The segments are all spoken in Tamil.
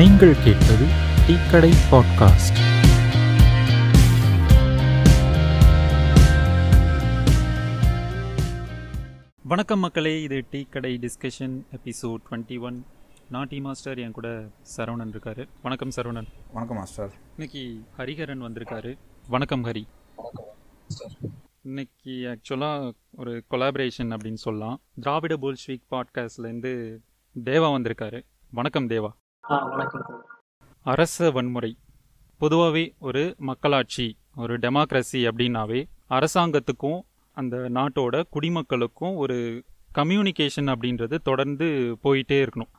நீங்கள் கேட்பது டீக்கடை பாட்காஸ்ட். வணக்கம் மக்களே இது டீ கடை டிஸ்கஷன் எபிசோட் டுவெண்ட்டி ஒன். நான் டீ மாஸ்டர் என் கூட சரவணன் இருக்காரு. வணக்கம் சரவணன். வணக்கம் மாஸ்டர். இன்னைக்கு ஹரிஹரன் வந்திருக்காரு. வணக்கம் ஹரி. இன்னைக்கு ஆக்சுவலாக ஒரு கொலாபரேஷன் அப்படின்னு சொல்லலாம். திராவிட போல்ஸ்வீக் பாட்காஸ்ட்லேருந்து தேவா வந்திருக்காரு. வணக்கம் தேவா. வணக்கம் அரச வன்முறை. பொதுவாகவே ஒரு மக்களாட்சி ஒரு டெமோக்ரஸி அப்படின்னாவே அரசாங்கத்துக்கும் அந்த நாட்டோட குடிமக்களுக்கும் ஒரு கம்யூனிகேஷன் அப்படின்றது தொடர்ந்து போயிட்டே இருக்கணும்.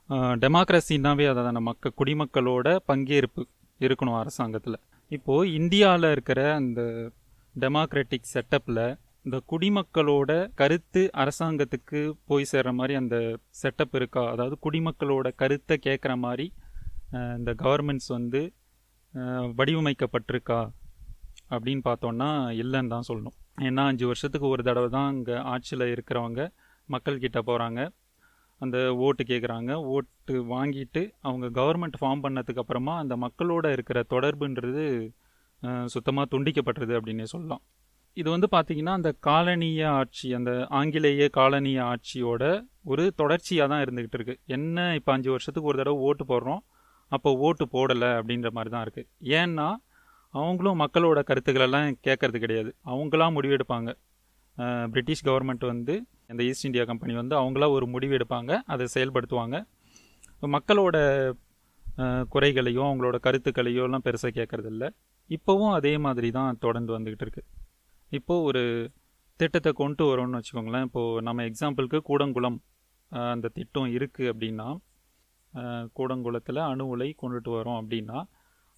டெமோக்ரஸின்னாவே அதான மக்க குடிமக்களோட பங்கேற்பு இருக்கணும் அரசாங்கத்தில். இப்போது இந்தியாவில் இருக்கிற அந்த டெமோக்ராட்டிக் செட்டப்பில் இந்த குடிமக்களோட கருத்து அரசாங்கத்துக்கு போய் சேர்ற மாதிரி அந்த செட்டப் இருக்கா? அதாவது குடிமக்களோட கருத்தை கேட்குற மாதிரி இந்த கவர்மெண்ட்ஸ் வந்து வடிவமைக்கப்பட்டிருக்கா? அப்படின்னு பார்த்தோன்னா இல்லைன்னு தான் சொல்லணும். ஏன்னா அஞ்சு வருஷத்துக்கு ஒரு தடவை தான் இங்கே ஆட்சியில் இருக்கிறவங்க மக்கள்கிட்ட போகிறாங்க அந்த ஓட்டு கேட்குறாங்க ஓட்டு வாங்கிட்டு அவங்க கவர்மெண்ட் ஃபார்ம் பண்ணதுக்கப்புறமா அந்த மக்களோட இருக்கிற தொடர்புன்றது சுத்தமாக துண்டிக்கப்பட்டது அப்படின்னே சொல்லலாம். இது வந்து பார்த்தீங்கன்னா அந்த காலனிய ஆட்சி அந்த ஆங்கிலேய காலனிய ஆட்சியோட ஒரு தொடர்ச்சியாக தான் இருந்துக்கிட்டு இருக்குது என்ன இப்போ அஞ்சு வருஷத்துக்கு ஒரு தடவை ஓட்டு போடுறோம். அப்போ ஓட்டு போடலை அப்படின்ற மாதிரி தான் இருக்குது ஏன்னா அவங்களும் மக்களோட கருத்துக்களெல்லாம் கேட்கறது கிடையாது. அவங்களாம் முடிவெடுப்பாங்க. பிரிட்டிஷ் கவர்மெண்ட் வந்து இந்த ஈஸ்ட் இந்தியா கம்பெனி வந்து அவங்களா ஒரு முடிவு எடுப்பாங்க அதை செயல்படுத்துவாங்க. மக்களோட குறைகளையோ அவங்களோட கருத்துக்களையோ எல்லாம் பெருசாக கேட்கறதில்ல. இப்போவும் அதே மாதிரி தான் தொடர்ந்து வந்துக்கிட்டு இருக்கு. இப்போது ஒரு திட்டத்தை கொண்டு வரோம்னு வச்சுக்கோங்களேன். இப்போது நம்ம எக்ஸாம்பிளுக்கு கூடங்குளம் அந்த திட்டம் இருக்குது அப்படின்னா கூடங்குளத்தில் அணு உலை கொண்டுட்டு வரோம் அப்படின்னா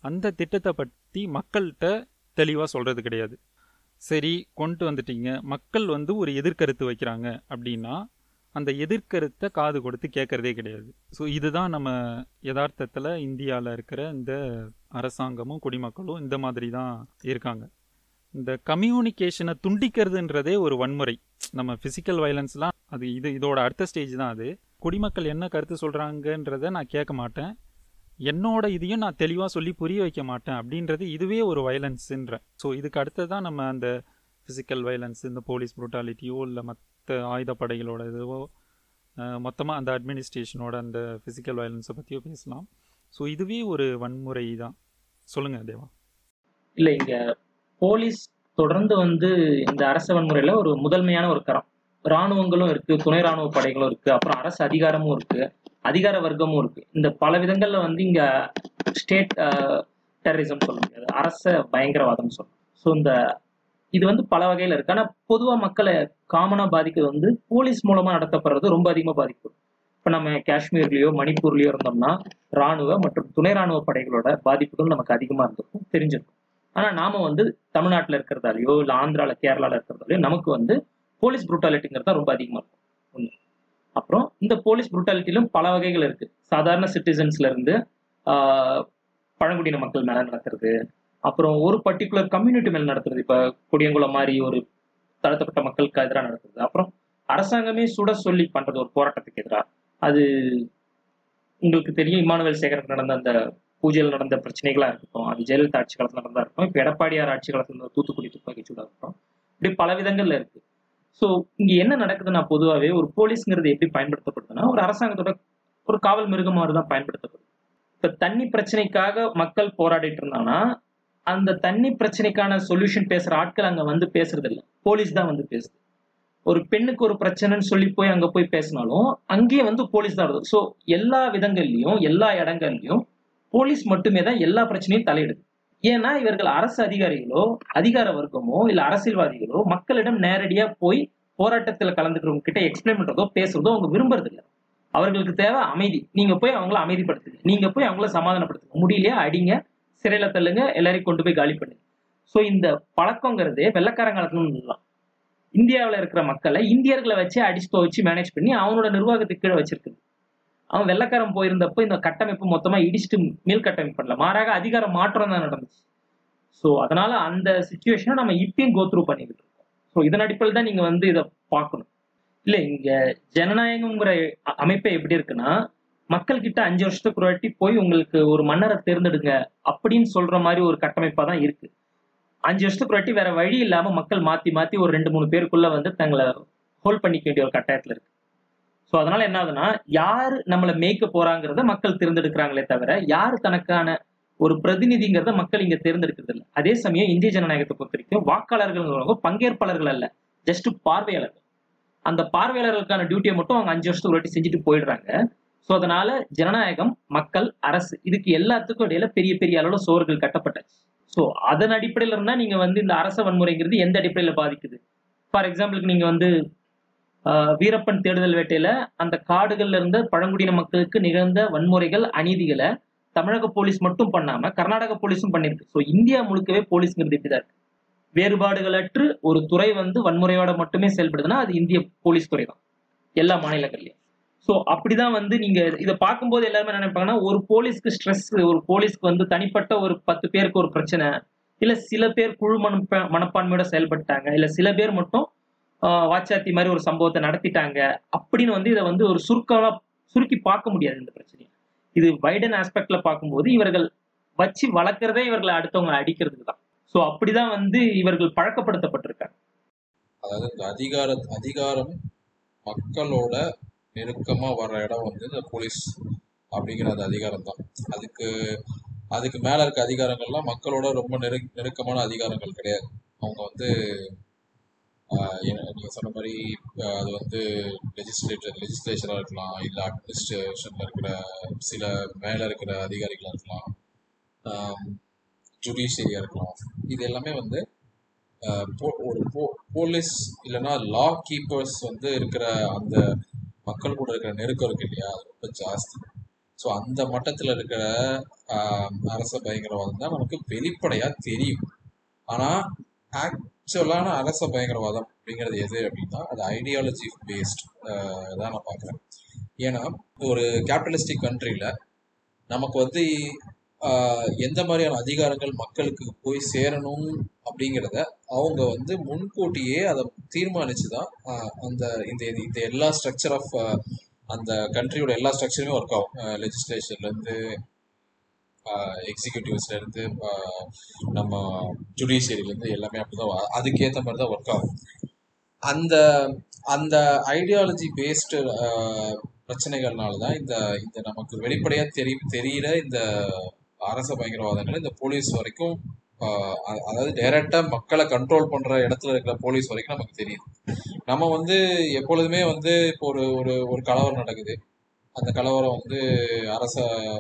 அந்த திட்டத்தை பற்றி மக்கள்கிட்ட தெளிவாக சொல்கிறது கிடையாது. சரி கொண்டு வந்துட்டீங்க. மக்கள் வந்து ஒரு எதிர்கருத்து வைக்கிறாங்க அப்படின்னா அந்த எதிர்கருத்தை காது கொடுத்து கேட்கறதே கிடையாது. ஸோ இதுதான் நம்ம யதார்த்தத்தில் இந்தியாவில் இருக்கிற இந்த அரசாங்கமும் குடிமக்களும் இந்த மாதிரி தான் இருக்காங்க. இந்த கம்யூனிகேஷனை துண்டிக்கிறதுன்றதே ஒரு வன்முறை. நம்ம ஃபிசிக்கல் வயலன்ஸ்லாம் அது இது இதோட அடுத்த ஸ்டேஜ் தான் அது. குடிமக்கள் என்ன கருத்து சொல்கிறாங்கன்றதை நான் கேட்க மாட்டேன். என்னோட இதையும் நான் தெளிவாக சொல்லி புரிய வைக்க மாட்டேன் அப்படின்றது இதுவே ஒரு வயலன்ஸுன்ற ஸோ இதுக்கு அடுத்து தான் நம்ம அந்த ஃபிசிக்கல் வயலன்ஸ் இந்த போலீஸ் ப்ரூட்டாலிட்டியோ இல்லை மற்ற ஆயுதப்படைகளோட இதுவோ மொத்தமாக அந்த அட்மினிஸ்ட்ரேஷனோட அந்த ஃபிசிக்கல் வயலன்ஸை பற்றியோ பேசலாம். ஸோ இதுவே ஒரு வன்முறை தான். சொல்லுங்கள் தேவா. இல்லை இங்கே போலீஸ் தொடர்ந்து வந்து இந்த அரச வன்முறையில ஒரு முதன்மையான ஒரு கரம். ராணுவங்களும் இருக்கு துணை ராணுவ படைகளும் இருக்கு அப்புறம் அரசு அதிகாரமும் இருக்கு அதிகார வர்க்கமும் இருக்கு. இந்த பல விதங்கள்ல வந்து இங்க ஸ்டேட் டெரரிசம் சொல்ல முடியாது. அரச பயங்கரவாதம் சொல்லணும் ஸோ இந்த இது வந்து பல வகையில இருக்கு. ஆனா பொதுவா மக்களை காமனா பாதிக்கிறது வந்து போலீஸ் மூலமா நடத்தப்படுறது ரொம்ப அதிகமா பாதிக்கும் இப்ப நம்ம காஷ்மீர்லயோ மணிப்பூர்லயோ இருந்தோம்னா ராணுவ மற்றும் துணை ராணுவ படைகளோட பாதிப்புகள் நமக்கு அதிகமா இருந்திருக்கும் தெரிஞ்சிருக்கும். ஆனா நாம வந்து தமிழ்நாட்டுல இருக்கிறதாலயோ இல்ல ஆந்திரால கேரளால இருக்கிறதாலயோ நமக்கு வந்து போலீஸ் புரூட்டாலிட்டிங்கிறது தான் ரொம்ப அதிகமா இருக்கும். ஒண்ணு. அப்புறம் இந்த போலீஸ் புரூட்டாலிட்டிலும் பல வகைகள் இருக்கு. சாதாரண சிட்டிசன்ஸ்ல இருந்து ஆஹ், பழங்குடியின மக்கள் மேல நடக்கிறது. அப்புறம் ஒரு பர்டிகுலர் கம்யூனிட்டி மேல நடத்துறது இப்ப கொடியங்குளம் மாதிரி ஒரு தாழ்த்தப்பட்ட மக்களுக்கு எதிராக நடக்கிறது. அப்புறம் அரசாங்கமே சுட சொல்லி பண்றது ஒரு போராட்டத்துக்கு எதிராக அது உங்களுக்கு தெரியும் இமானுவேல் சேகரன் நடந்த அந்த பூஜையில் நடந்த பிரச்சனைகளாக இருக்கட்டும் அது ஜெயலலிதா ஆட்சி காலத்தில் நடந்தா இருக்கட்டும் இப்போ எடப்பாடியார் ஆட்சி காலத்தில் தூத்துக்குடி துப்பாக்கி சூடா இருக்கட்டும் இப்படி பல விதங்கள்ல இருக்கு. ஸோ இங்கே என்ன நடக்குதுன்னா பொதுவாகவே ஒரு போலீஸ்ங்கிறது எப்படி பயன்படுத்தப்படுதுன்னா ஒரு அரசாங்கத்தோட ஒரு காவல் மிருகம் மாதிரி தான் பயன்படுத்தப்படுது. இப்போ தண்ணி பிரச்சனைக்காக மக்கள் போராடிட்டு இருந்தாங்கன்னா அந்த தண்ணி பிரச்சனைக்கான சொல்யூஷன் பேசுகிற ஆட்கள் அங்கே வந்து பேசுறது இல்லை போலீஸ் தான் வந்து பேசுது. ஒரு பெண்ணுக்கு ஒரு பிரச்சனைன்னு சொல்லி போய் அங்கே போய் பேசினாலும் அங்கேயே வந்து போலீஸ் தான் வருது. ஸோ எல்லா விதங்கள்லையும் எல்லா இடங்கள்லையும் போலீஸ் மட்டுமே தான் எல்லா பிரச்சனையும் தலையிடுது. ஏன்னா இவர்கள் அரசு அதிகாரிகளோ அதிகார வர்க்கமோ இல்ல அரசியல்வாதிகளோ மக்களிடம் நேரடியா போய் போராட்டத்துல கலந்துக்கிறவங்க கிட்ட எக்ஸ்பிளைன் பண்றதோ பேசுறதோ அவங்க விரும்புறது இல்லை அவர்களுக்கு தேவை அமைதி. நீங்க போய் அவங்கள அமைதிப்படுத்துங்க. நீங்க போய் அவங்கள சமாதானப்படுத்துங்க. முடியலையா அடிங்க சிறையில தள்ளுங்க எல்லாரையும் கொண்டு போய் காலி பண்ணுங்க. சோ இந்த பழக்கங்கிறது வெள்ளக்காரங்காலத்துல சொல்லலாம். இந்தியாவுல இருக்கிற மக்களை இந்தியர்களை வச்சு அடிச்சு துவச்சு மேனேஜ் பண்ணி அவனோட நிர்வாகத்துக்கு கீழே வச்சிருக்குது. அவன் வெள்ளக்காரன் போயிருந்தப்போ இந்த கட்டமைப்பு மொத்தமா இடிச்சுட்டு மேல் கட்டமைப்பு பண்ணல. மாறாக அதிகார மாற்றம் தான் நடந்துச்சு. ஸோ அதனால அந்த சுச்சுவேஷனை நம்ம இப்பயும் கோத்ரூ பண்ணிக்கிட்டு இருக்கோம். ஸோ இதன் அடிப்படையில் தான் நீங்க வந்து இதை பார்க்கணும். இல்ல இங்க ஜனநாயகம்ங்கிற அமைப்பை எப்படி இருக்குன்னா மக்கள் கிட்ட அஞ்சு வருஷத்துக்கு ஒரு வாட்டி போய் உங்களுக்கு ஒரு மன்னரை தேர்ந்தெடுங்க அப்படின்னு சொல்ற மாதிரி ஒரு கட்டமைப்பா தான் இருக்கு. அஞ்சு வருஷத்துக்கு ஒரு வாட்டி வேற வழி இல்லாம மக்கள் மாத்தி மாத்தி ஒரு ரெண்டு மூணு பேருக்குள்ள வந்து தங்களை ஹோல்ட் பண்ணிக்க வேண்டிய ஒரு கட்டாயத்துல இருக்கு. ஸோ அதனால என்ன ஆகுதுன்னா யார் நம்மளை மேய்க்க போறாங்கிறத மக்கள் தேர்ந்தெடுக்கிறாங்களே தவிர யார் தனக்கான ஒரு பிரதிநிதிங்கிறத மக்கள் இங்க தேர்ந்தெடுக்கிறது இல்லை அதே சமயம் இந்திய ஜனநாயகத்தை பொறுத்த வரைக்கும் வாக்காளர்கள் பங்கேற்பாளர்கள் அல்ல. ஜஸ்ட் பார்வையாளர்கள். அந்த பார்வையாளர்களுக்கான டியூட்டியை மட்டும் அவங்க அஞ்சு வருஷத்துக்கு ஒரு வாட்டி செஞ்சுட்டு போயிடுறாங்க. ஸோ அதனால ஜனநாயகம் மக்கள் அரசு இதுக்கு எல்லாத்துக்கும் இடையில பெரிய பெரிய அளவுல சோறுகள் கட்டப்பட்டாச்சு. ஸோ அதன் அடிப்படையில இருந்தா நீங்க வந்து இந்த அரச வன்முறைங்கிறது எந்த அடிப்படையில பாதிக்குது? ஃபார் எக்ஸாம்பிளுக்கு நீங்க வந்து வீரப்பன் தேடுதல் வேட்டையில அந்த காடுகள்ல இருந்த பழங்குடியின மக்களுக்கு நிகழ்ந்த வன்முறைகள் அநீதிகளை தமிழக போலீஸ் மட்டும் பண்ணாம கர்நாடக போலீஸும் பண்ணிருக்கு. ஸோ இந்தியா முழுக்கவே போலீஸ்ங்கிறது இப்படிதான் இருக்கு. வேறுபாடுகளற்று ஒரு துறை வந்து வன்முறையோட மட்டுமே செயல்படுதுன்னா அது இந்திய போலீஸ் துறை தான். எல்லா மாநிலங்கள்லயும். ஸோ அப்படிதான் வந்து நீங்க இதை பார்க்கும்போது எல்லாருமே என்ன நினைப்பாங்கன்னா ஒரு போலீஸ்க்கு ஸ்ட்ரெஸ் ஒரு போலீஸ்க்கு வந்து தனிப்பட்ட ஒரு பத்து பேருக்கு ஒரு பிரச்சனை இல்ல சில பேர் குழு மனப்ப மனப்பான்மையோட செயல்பட்டாங்க இல்ல சில பேர் மட்டும் வாச்சாத்தி மாதிரி ஒரு சம்பவத்தை நடத்திட்டாங்க. அப்படின்னு வந்து இதை வந்து ஒரு சுருக்கமா சுருக்கி பார்க்க முடியாது இந்த பிரச்சனையை. இது வைடன் ஆஸ்பெக்ட்ல பார்க்கும்போது இவர்கள் வச்சு வளர்க்கறதே இவர்களை அடுத்தவங்க அடிக்கிறதுக்கு தான். ஸோ அப்படிதான் வந்து இவர்கள் பழக்கப்படுத்தப்பட்டிருக்காங்க. அதாவது இந்த அதிகார அதிகாரம் மக்களோட நெருக்கமா வர்ற இடம் வந்து இந்த போலீஸ் அப்படிங்கிற அந்த அதிகாரம் தான். அதுக்கு அதுக்கு மேல இருக்க அதிகாரங்கள்லாம் மக்களோட ரொம்ப நெரு நெருக்கமான அதிகாரங்கள் கிடையாது. அவங்க வந்து நீங்கள் சொன்ன மாதிரி அது வந்து லெஜிஸ்லேட்டர் லெஜிஸ்லேஷரா இருக்கலாம் இல்லை அட்மினிஸ்ட்ரேஷனில் இருக்கிற சில மேலே இருக்கிற அதிகாரிகளாக இருக்கலாம் ஜுடிஷியரியாக இருக்கலாம். இது எல்லாமே வந்து போ- ஒரு போ- போலீஸ் இல்லைன்னா லா கீப்பர்ஸ் வந்து இருக்கிற அந்த மக்கள் கூட இருக்கிற நெருக்கம் இருக்கு இல்லையா? அது ரொம்ப ஜாஸ்தி. ஸோ அந்த மட்டத்தில் இருக்கிற அரச பயங்கரவாதம் தான் நமக்கு வெளிப்படையாக தெரியும். ஆனால் ஆக்ட் ஆக்சுவலான அரச பயங்கரவாதம் அப்படிங்கிறது எது அப்படின்னா அது ஐடியாலஜி பேஸ்ட் தான் நான் பார்க்குறேன். ஏன்னா ஒரு கேபிட்டலிஸ்டிக் கண்ட்ரியில் நமக்கு வந்து எந்த மாதிரியான அதிகாரங்கள் மக்களுக்கு போய் சேரணும் அப்படிங்கிறத அவங்க வந்து முன்கூட்டியே அதை தீர்மானிச்சு தான் அந்த இந்த இந்த எல்லா ஸ்ட்ரக்சர் ஆஃப் அந்த கண்ட்ரியோட எல்லா ஸ்ட்ரக்சருமே ஒர்க் ஆகும். லெஜிஸ்லேஷன்லேருந்து எக்ஸிக்யூட்டிவ்ஸ்ல இருந்து நம்ம ஜுடிஷியரில இருந்து எல்லாமே அப்படிதான் வ- அதுக்கேத்த மாதிரி தான் ஒர்க் ஆகும். அந்த அந்த ஐடியாலஜி பேஸ்டு பிரச்சனைகள்னால தான் இந்த இந்த நமக்கு வெளிப்படையா தெரி தெரியிற இந்த அரச பயங்கரவாதங்கள் இந்த போலீஸ் வரைக்கும் அதாவது டைரக்டா மக்களை கண்ட்ரோல் பண்ற இடத்துல இருக்கிற போலீஸ் வரைக்கும் நமக்கு தெரியுது நம்ம வந்து எப்பொழுதுமே வந்து இப்போ ஒரு ஒரு ஒரு கலவரம் நடக்குது. அந்த கலவரம் வந்து அரச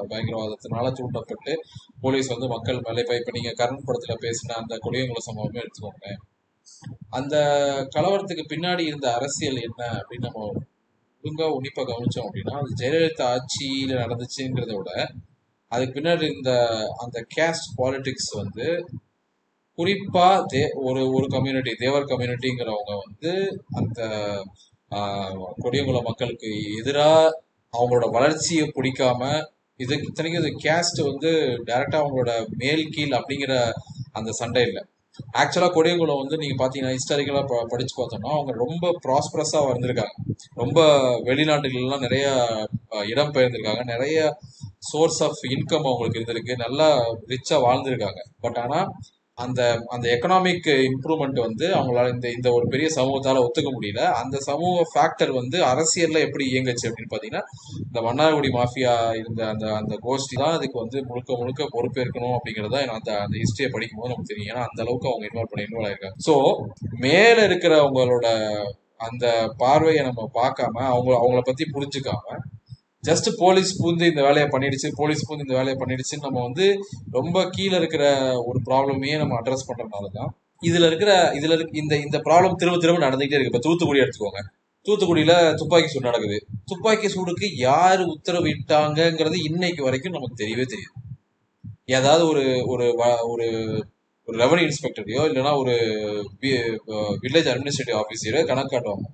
பயங்கரவாதத்தினால தூண்டப்பட்டு போலீஸ் வந்து மக்கள் மேலே இப்ப இப்ப நீங்க கரண் படத்துல பேசின அந்த கொடியங்குள சம்பவமே எடுத்துக்கோங்க அந்த கலவரத்துக்கு பின்னாடி இருந்த அரசியல் என்ன அப்படின்னு நம்ம ஒழுங்கா உன்னிப்பா கவனிச்சோம் அப்படின்னா அது ஜெயலலிதா ஆட்சியில நடந்துச்சுங்கிறத விட அதுக்கு பின்னாடி இந்த அந்த கேஸ்ட் பாலிடிக்ஸ் வந்து குறிப்பா தே ஒரு ஒரு கம்யூனிட்டி தேவர் கம்யூனிட்டிங்கிறவங்க வந்து அந்த கொடியங்குள மக்களுக்கு எதிராக அவங்களோட வளர்ச்சியை பிடிக்காம இது இத்தனைக்கும் இது கேஸ்ட் வந்து டைரக்டா அவங்களோட மேல் கீழ் அப்படிங்கிற அந்த சண்டை இல்லை. ஆக்சுவலா கொடியங்குளம் வந்து நீங்க பாத்தீங்கன்னா ஹிஸ்டாரிக்கலா படிச்சு பார்த்தோம்னா அவங்க ரொம்ப ப்ராஸ்பரஸா வந்திருக்காங்க ரொம்ப வெளிநாட்டுகள்லாம் நிறைய இடம் பெயர்ந்திருக்காங்க. நிறைய சோர்ஸ் ஆஃப் இன்கம் அவங்களுக்கு இருந்திருக்கு. நல்லா ரிச்சா வாழ்ந்திருக்காங்க. பட் ஆனா அந்த அந்த எக்கனாமிக் இம்ப்ரூவ்மெண்ட் வந்து அவங்களால இந்த இந்த ஒரு பெரிய சமூகத்தால் ஒத்துக்க முடியல. அந்த சமூக ஃபேக்டர் வந்து அரசியலில் எப்படி இயங்குச்சு அப்படின்னு பார்த்தீங்கன்னா இந்த மன்னார்குடி மாஃபியா இருந்த அந்த அந்த கோஷ்டி தான் அதுக்கு வந்து முழுக்க முழுக்க பொறுப்பேற்கணும் அப்படிங்கறத அந்த அந்த ஹிஸ்டரியை படிக்கும் போது நமக்கு தெரியும். ஏன்னா அந்த அளவுக்கு அவங்க இன்வால்வ் பண்ணி இன்வால்வ் ஆயிருக்காங்க. ஸோ மேலே இருக்கிறவங்களோட அந்த பார்வையை நம்ம பார்க்காம அவங்க அவங்கள பற்றி புரிஞ்சுக்காம ஜஸ்ட் போலீஸ் பூந்து இந்த வேலையை பண்ணிடுச்சு போலீஸ் பூந்து இந்த வேலையை பண்ணிடுச்சுன்னு நம்ம வந்து ரொம்ப கீழே இருக்கிற ஒரு ப்ராப்ளமையே நம்ம அட்ரஸ் பண்றதுனால தான் இதுல இருக்கிற இதுல இருக்க இந்த இந்த ப்ராப்ளம் திரும்ப திரும்ப நடந்துகிட்டே இருக்கு. இப்ப தூத்துக்குடி எடுத்துக்கோங்க. தூத்துக்குடியில துப்பாக்கி சூடு நடக்குது. துப்பாக்கி சூடுக்கு யார் உத்தரவிட்டாங்கங்கிறது இன்னைக்கு வரைக்கும் நமக்கு தெரியவே தெரியும் ஏதாவது ஒரு ஒரு வ- ஒரு ஒரு ரெவன்யூ இன்ஸ்பெக்டரையோ இல்லைன்னா ஒரு வில்லேஜ் அட்மினிஸ்ட்ரேட்டிவ் ஆஃபீஸரோ கணக்கு காட்டுவாங்க.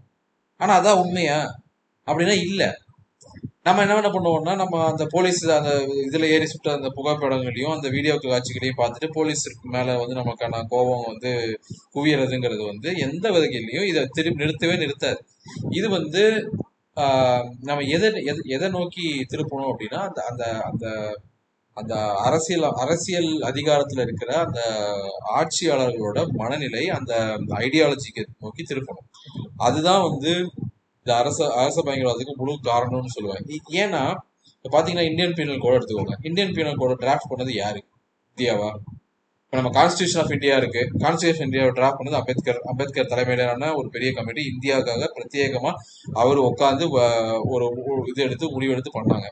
ஆனா அதான் உண்மையா? அப்படின்னா இல்லை. நம்ம என்ன பண்ணுவோம்னா நம்ம அந்த போலீஸ் அந்த இதுல ஏறி சுட்ட அந்த புகைப்படங்களையும் அந்த வீடியோ காட்சிகளையும் பார்த்துட்டு போலீஸுக்கு மேல வந்து நமக்கான கோபம் வந்து குவியறதுங்கிறது வந்து எந்த வகையிலையும் இதை திரும்பி நிறுத்தவே நிறுத்தாது. இது வந்து நம்ம எதை எதை எதை நோக்கி திருப்பணும் அப்படின்னா அந்த அந்த அந்த அந்த அரசியல் அரசியல் அதிகாரத்துல இருக்கிற அந்த ஆட்சியாளர்களோட மனநிலை அந்த ஐடியாலஜிக்கு நோக்கி திருப்பணும். அதுதான் வந்து இந்த அரச அரச பயங்கரவாதத்துக்கு முழு காரணம்னு சொல்லுவாங்க. ஏன்னா இப்போ பாத்தீங்கன்னா இந்தியன் பீனல் கோட் எடுத்துக்கோங்க. இந்தியன் பீனல் கோட் டிராஃப்ட் பண்ணது யாரு? இந்தியாவா? இப்ப நம்ம கான்ஸ்டியூஷன் ஆஃப் இந்தியா இருக்கு. கான்ஸ்டியூஷன் இந்தியாவை டிராஃப்ட் பண்ணது அம்பேத்கர் அம்பேத்கர் தலைமையிலான ஒரு பெரிய கமிட்டி இந்தியாவுக்காக பிரத்யேகமா அவர் உட்காந்து ஒரு ஒரு இது எடுத்து முடிவெடுத்து பண்ணாங்க.